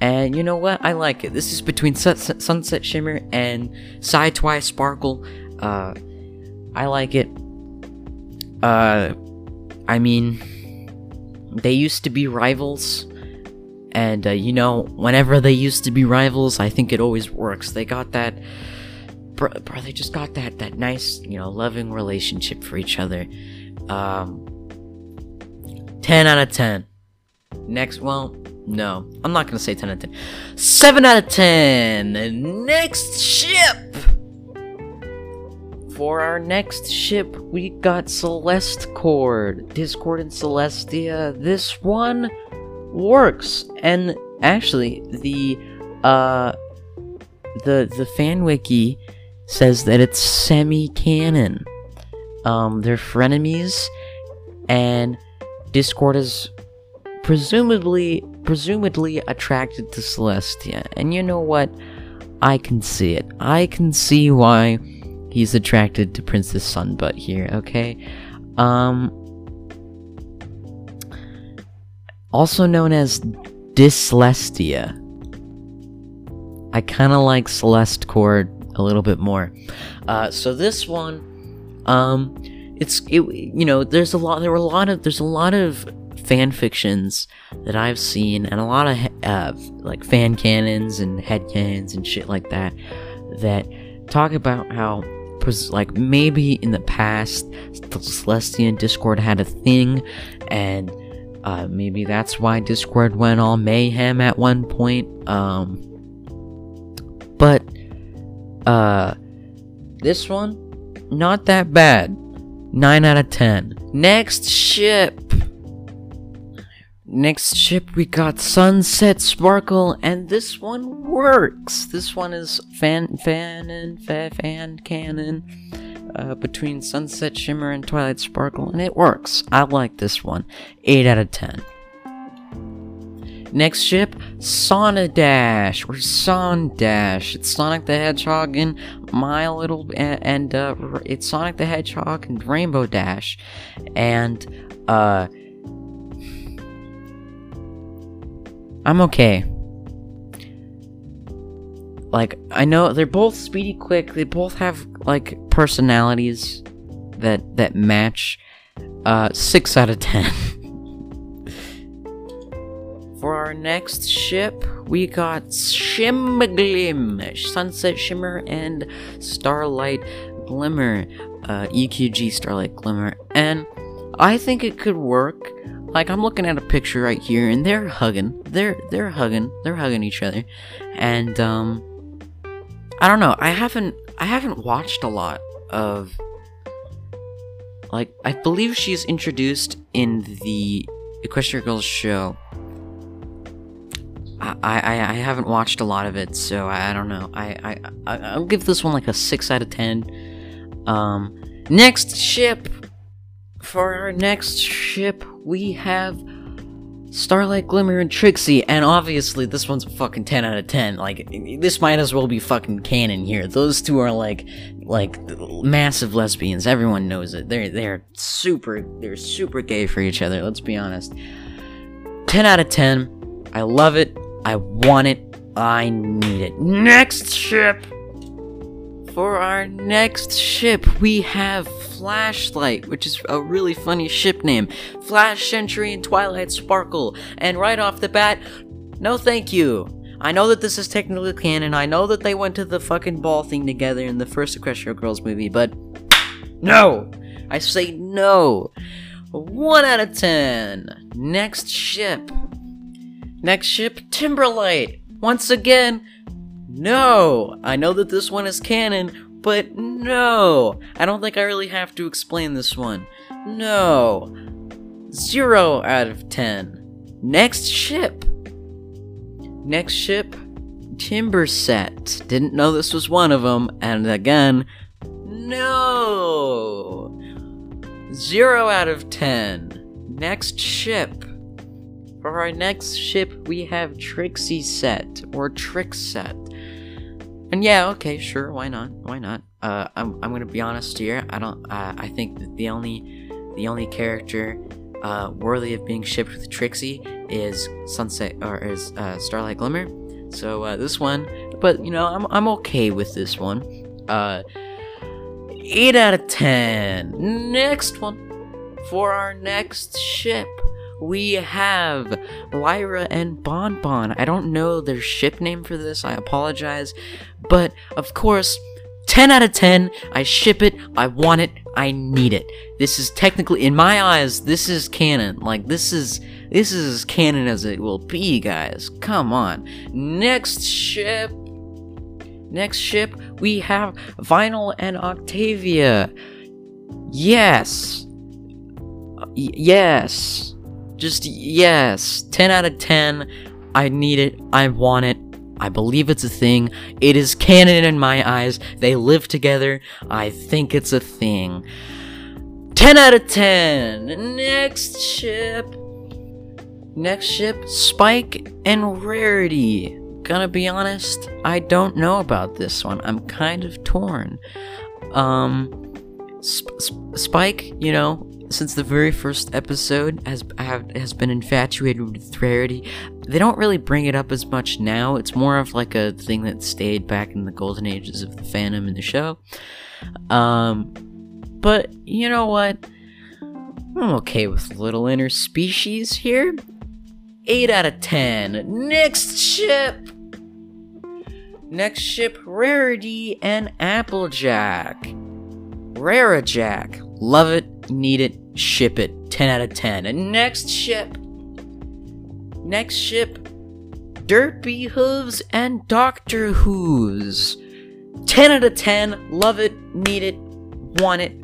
and you know what? I like it. This is between Sun- Sunset Shimmer and Psy Twice Sparkle. Uh, I like it. Uh, I mean, they used to be rivals, and uh, you know, whenever they used to be rivals, I think it always works. They got that bro, bro, they just got that that nice, you know, loving relationship for each other. Um, ten out of ten. Next, well, no, I'm not gonna say ten out of ten. Seven out of ten. Next ship. For our next ship, we got Celeste Cord, Discord and Celestia. This one works, and actually, the uh, the the fan wiki says that it's semi-canon. Um, they're frenemies, and Discord is presumably presumably attracted to Celestia. And you know what? I can see it. I can see why he's attracted to Princess Sunbutt here, okay? Um also known as DisLestia. I kind of like Celeste Cord a little bit more. Uh, so this one, um, it's it, you know, there's a lot. There were a lot of there's a lot of fan fictions that I've seen, and a lot of uh, like fan canons and head canons and shit like that that talk about how like maybe in the past the Celestian Discord had a thing and uh, maybe that's why Discord went all mayhem at one point um, but uh, this one, not that bad. 9 out of 10. Next ship. Next ship, we got Sunset Sparkle, and this one works. This one is fan, fan, and fa, fan canon. uh, between Sunset Shimmer and Twilight Sparkle, and it works. I like this one. 8 out of 10. Next ship, Sonic Dash or Son Dash. It's Sonic the Hedgehog and My Little and, and uh, it's Sonic the Hedgehog and Rainbow Dash, and uh, I'm okay. Like I know they're both speedy quick. They both have like personalities that that match. Uh, six out of ten. [LAUGHS] For our next ship, we got Shimglim, Sunset Shimmer, and Starlight Glimmer. Uh, EQG Starlight Glimmer. And I think it could work. Like I'm looking at a picture right here, and they're hugging. They're they're hugging. They're hugging each other, and um, I don't know. I haven't I haven't watched a lot of like I believe she's introduced in the Equestria Girls show. I, I I haven't watched a lot of it, so I, I don't know. I, I I I'll give this one like a six out of ten. Um, next ship. For our next ship, we have Starlight Glimmer and Trixie, and obviously this one's a fucking 10 out of 10. Like, this might as well be fucking canon here. Those two are like, like, massive lesbians. Everyone knows it. They're, they're super, they're super gay for each other, let's be honest. 10 out of 10. I love it. I want it. I need it. Next ship! For our next ship, we have Flashlight, which is a really funny ship name. Flash Sentry and Twilight Sparkle. And right off the bat, no thank you. I know that this is technically canon. I know that they went to the fucking ball thing together in the first Equestria Girls movie, but no! I say no! 1 out of 10. Next ship. Next ship, Timberlight. Once again, no! I know that this one is canon, but no! I don't think I really have to explain this one. No! Zero out of ten. Next ship! Next ship, Timber Set. Didn't know this was one of them, and again, no! Zero out of ten. Next ship. For our next ship, we have Trixie Set, or Trick Set. And yeah, okay, sure, why not? Why not? Uh, I'm, I'm gonna be honest here. I don't. Uh, I think that the only, the only character, uh, worthy of being shipped with Trixie is Sunset or is uh, Starlight Glimmer. So uh, this one, but you know, I'm I'm okay with this one. Uh, eight out of ten. Next one, for our next ship we have Lyra and Bonbon. I don't know their ship name for this, I apologize. But, of course, 10 out of 10. I ship it, I want it, I need it. This is technically, in my eyes, this is canon. Like, this is. This is as canon as it will be, guys. Come on. Next ship. Next ship, we have Vinyl and Octavia. Yes. Y- yes. Just yes. 10 out of 10. I need it. I want it. I believe it's a thing. It is canon in my eyes. They live together. I think it's a thing. 10 out of 10. Next ship. Next ship, Spike and Rarity. Gonna be honest, I don't know about this one. I'm kind of torn. Um, Sp- Sp- Spike, you know, since the very first episode has has been infatuated with Rarity. They don't really bring it up as much now. It's more of like a thing that stayed back in the golden ages of the fandom in the show. Um, but you know what? I'm okay with little interspecies here. 8 out of 10. Next ship! Next ship, Rarity and Applejack. Rarijack. Love it, need it, ship it. 10 out of 10. And next ship. Next ship, Derpy Hooves and Doctor Whooves. 10 out of 10. Love it, need it, want it.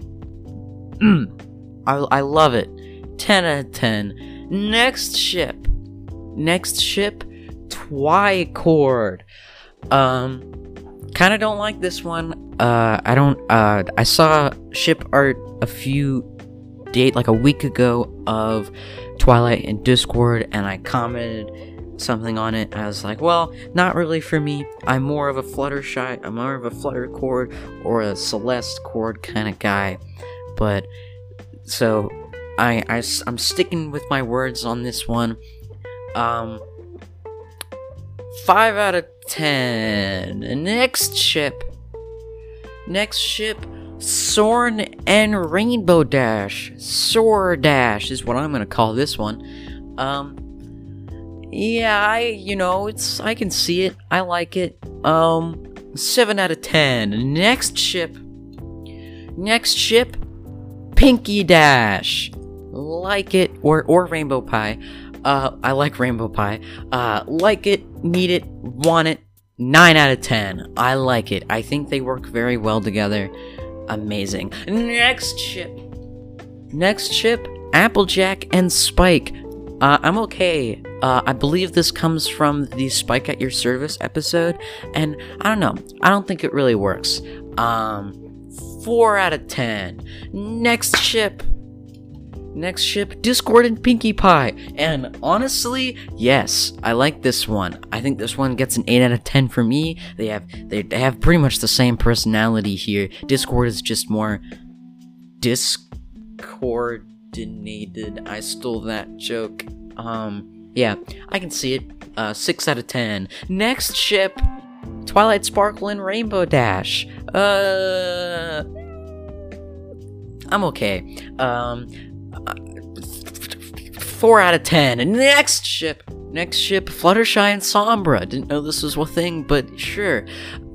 Mm. I, I love it. 10 out of 10. Next ship. Next ship, Twicord. Um, kind of don't like this one. Uh, I don't. Uh, I saw ship art a few date like a week ago of Twilight in Discord, and I commented something on it. I was like, well, not really for me. I'm more of a Fluttershy. I'm more of a Fluttercord or a Celeste chord kind of guy. But so I, I am sticking with my words on this one. Um, five out of ten. Next ship. Next ship. Soarin and Rainbow Dash. Soar Dash is what I'm gonna call this one. Um, yeah, I, you know, it's, I can see it. I like it. Um, 7 out of 10. Next ship. Next ship. Pinkie Dash. Like it, or, or Rainbow Pie. Uh, I like Rainbow Pie. Uh, like it, need it, want it. 9 out of 10. I like it. I think they work very well together. Amazing. Next ship. Next ship, Applejack and Spike. Uh, I'm okay. Uh, I believe this comes from the Spike at Your Service episode, and I don't know. I don't think it really works. Um, 4 out of 10. Next ship. Next ship, Discord and Pinkie Pie. And honestly, yes, I like this one. I think this one gets an 8 out of 10 for me. They have they, they have pretty much the same personality here. Discord is just more discoordinated. I stole that joke. Um yeah, I can see it. Uh 6 out of 10. Next ship, Twilight Sparkle and Rainbow Dash. Uh I'm okay. Um four out of ten. Next ship, next ship, Fluttershy and Sombra. Didn't know this was a thing, but sure.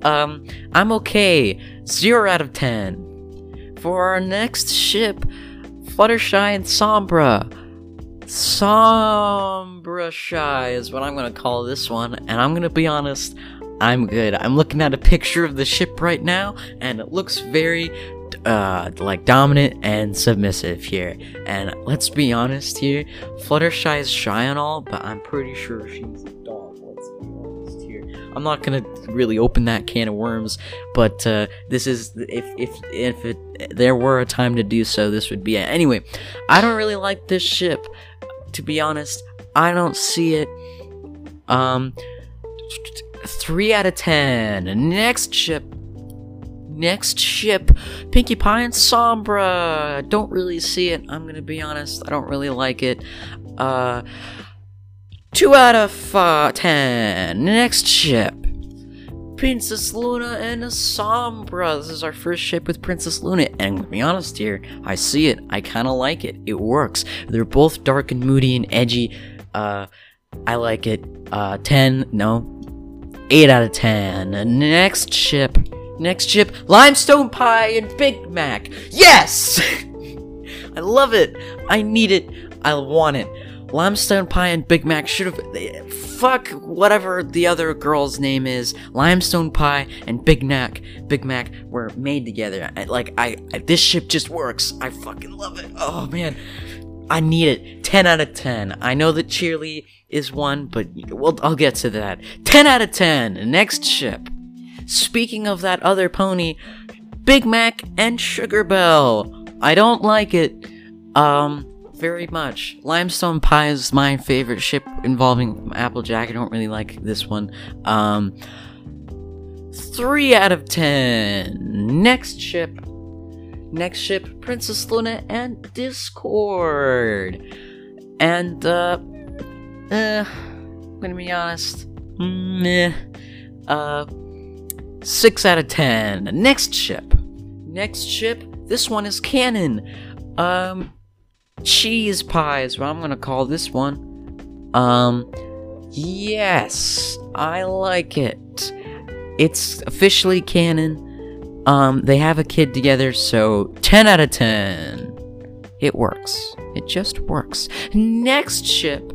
Um, I'm okay. Zero out of ten. For our next ship, Fluttershy and Sombra. Sombra Shy is what I'm gonna call this one, and I'm gonna be honest, I'm good. I'm looking at a picture of the ship right now, and it looks very uh, like dominant and submissive here. And let's be honest here, Fluttershy is shy and all, but I'm pretty sure she's a dog. Let's be honest here. I'm not gonna really open that can of worms, but uh, this is if if if it, there were a time to do so, this would be it. Anyway, I don't really like this ship. To be honest, I don't see it. Um, three out of ten. Next ship next ship, Pinkie Pie and Sombra. Don't really see it. I'm gonna be honest. I don't really like it. Uh, two out of uh, ten. Next ship, Princess Luna and Sombra. This is our first ship with Princess Luna, and to be honest here, I see it. I kind of like it. It works. They're both dark and moody and edgy. Uh, I like it. Uh, ten. No. 8 out of 10. Next ship, Next ship, Limestone Pie and Big Mac. Yes! [LAUGHS] I love it. I need it. I want it. Limestone Pie and Big Mac should have. Fuck whatever the other girl's name is. Limestone Pie and Big Mac, Big Mac were made together. I, like I, I, this ship just works. I fucking love it. Oh man, I need it. Ten out of ten. I know that Cheerilee is one, but well, I'll get to that. Ten out of ten. Next ship. Speaking of that other pony, Big Mac and Sugar Belle. I don't like it. Um, very much. Limestone Pie is my favorite ship involving Applejack. I don't really like this one. Um, 3 out of 10. Next ship. Next ship, Princess Luna and Discord. And, uh, uh, I'm gonna be honest. Meh. Uh, 6 out of 10. Next ship. Next ship. This one is canon. Um, cheese pie is what I'm gonna call this one. Um, yes, I like it. It's officially canon. Um, they have a kid together, so 10 out of 10. It works. It just works. Next ship.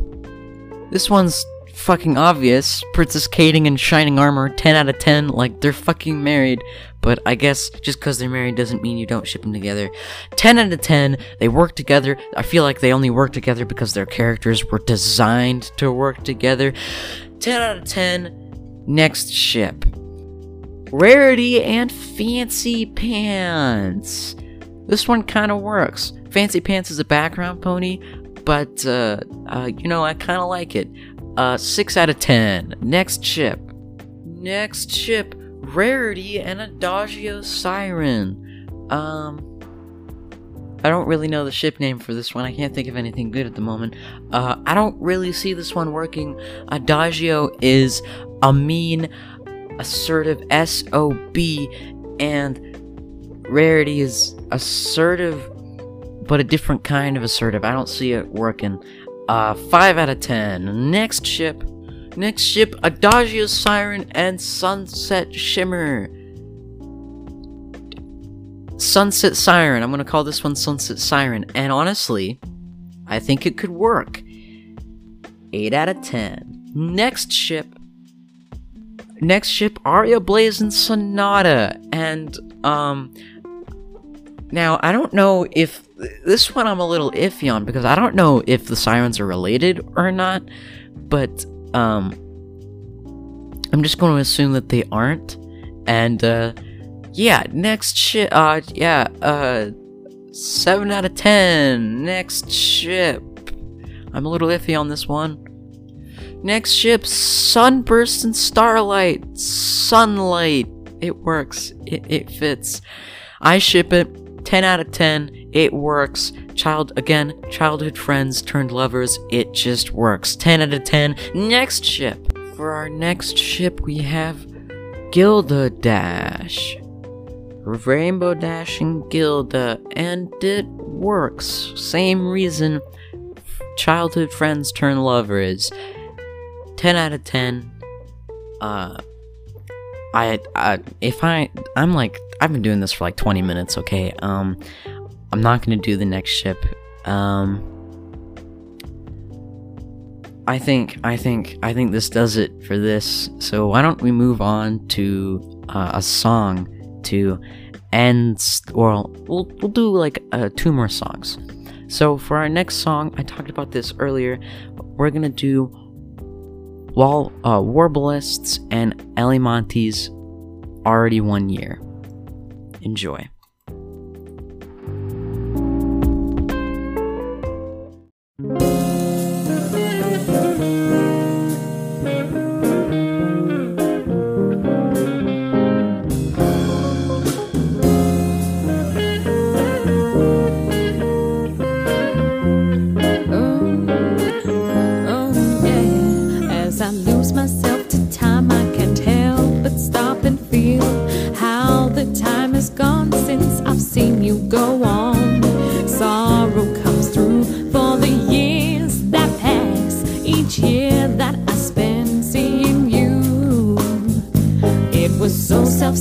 This one's fucking obvious. Princess Cadance and Shining Armor, 10 out of 10, like they're fucking married. But I guess just because they're married doesn't mean you don't ship them together. 10 out of 10, they work together. I feel like they only work together because their characters were designed to work together. 10 out of 10, next ship. Rarity and Fancy Pants. This one kind of works. Fancy Pants is a background pony, but uh, uh, you know I kind of like it. Uh, six out of ten. Next ship. Next ship. Rarity and Adagio Siren. Um, I don't really know the ship name for this one. I can't think of anything good at the moment. Uh, I don't really see this one working. Adagio is a mean, assertive SOB, and Rarity is assertive, but a different kind of assertive. I don't see it working. Uh, 5 out of 10. Next ship. Next ship, Adagio Siren and Sunset Shimmer. Sunset Siren. I'm gonna call this one Sunset Siren. And honestly, I think it could work. 8 out of 10. Next ship. Next ship, Aria Blaze and Sonata. And, um. Now, I don't know if. This one I'm a little iffy on because I don't know if the sirens are related or not. But, um. I'm just going to assume that they aren't. And, uh yeah, next ship. Uh, yeah, uh, seven out of ten. Next ship. I'm a little iffy on this one. Next ship, sunburst and starlight, sunlight. It works. It, it fits. I ship it. Ten out of ten. It works. Child again. Childhood friends turned lovers. It just works. Ten out of ten. Next ship. For our next ship, we have Gilda Dash. Rainbow Dashing Gilda, and it works. Same reason childhood friends turn lovers. 10 out of 10. Uh, I, I, if I, I'm like, I've been doing this for like 20 minutes, okay? Um, I'm not gonna do the next ship. Um, I think, I think, I think this does it for this. So why don't we move on to uh, a song to end, or we'll, we'll do like uh, two more songs. So for our next song, I talked about this earlier, we're gonna do Wall, uh, Warbalist's and EileMonty's Already One Year. Enjoy. Go on. Sorrow comes through for the years that pass, each year that I spend seeing you. It was so self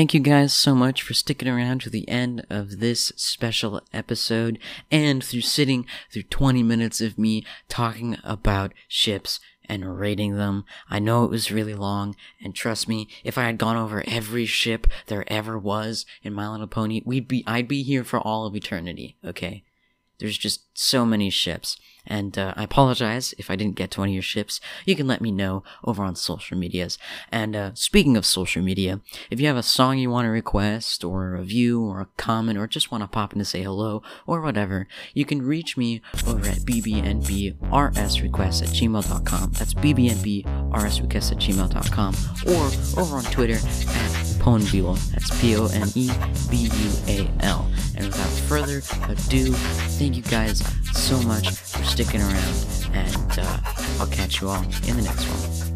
Thank you guys so much for sticking around to the end of this special episode and through sitting through 20 minutes of me talking about ships and rating them. I know it was really long, and trust me, if I had gone over every ship there ever was in My Little Pony, we'd be I'd be here for all of eternity, okay? There's just so many ships. And uh, I apologize if I didn't get to one of your ships. You can let me know over on social medias. And uh, speaking of social media, if you have a song you want to request, or a review, or a comment, or just want to pop in to say hello, or whatever, you can reach me over at bbnbrsrequests at gmail.com. That's bbnbrsrequests at gmail.com. Or over on Twitter at Ponebual. That's P O N E B U A L. And without further ado, thank you guys so much for sticking around, and uh, I'll catch you all in the next one.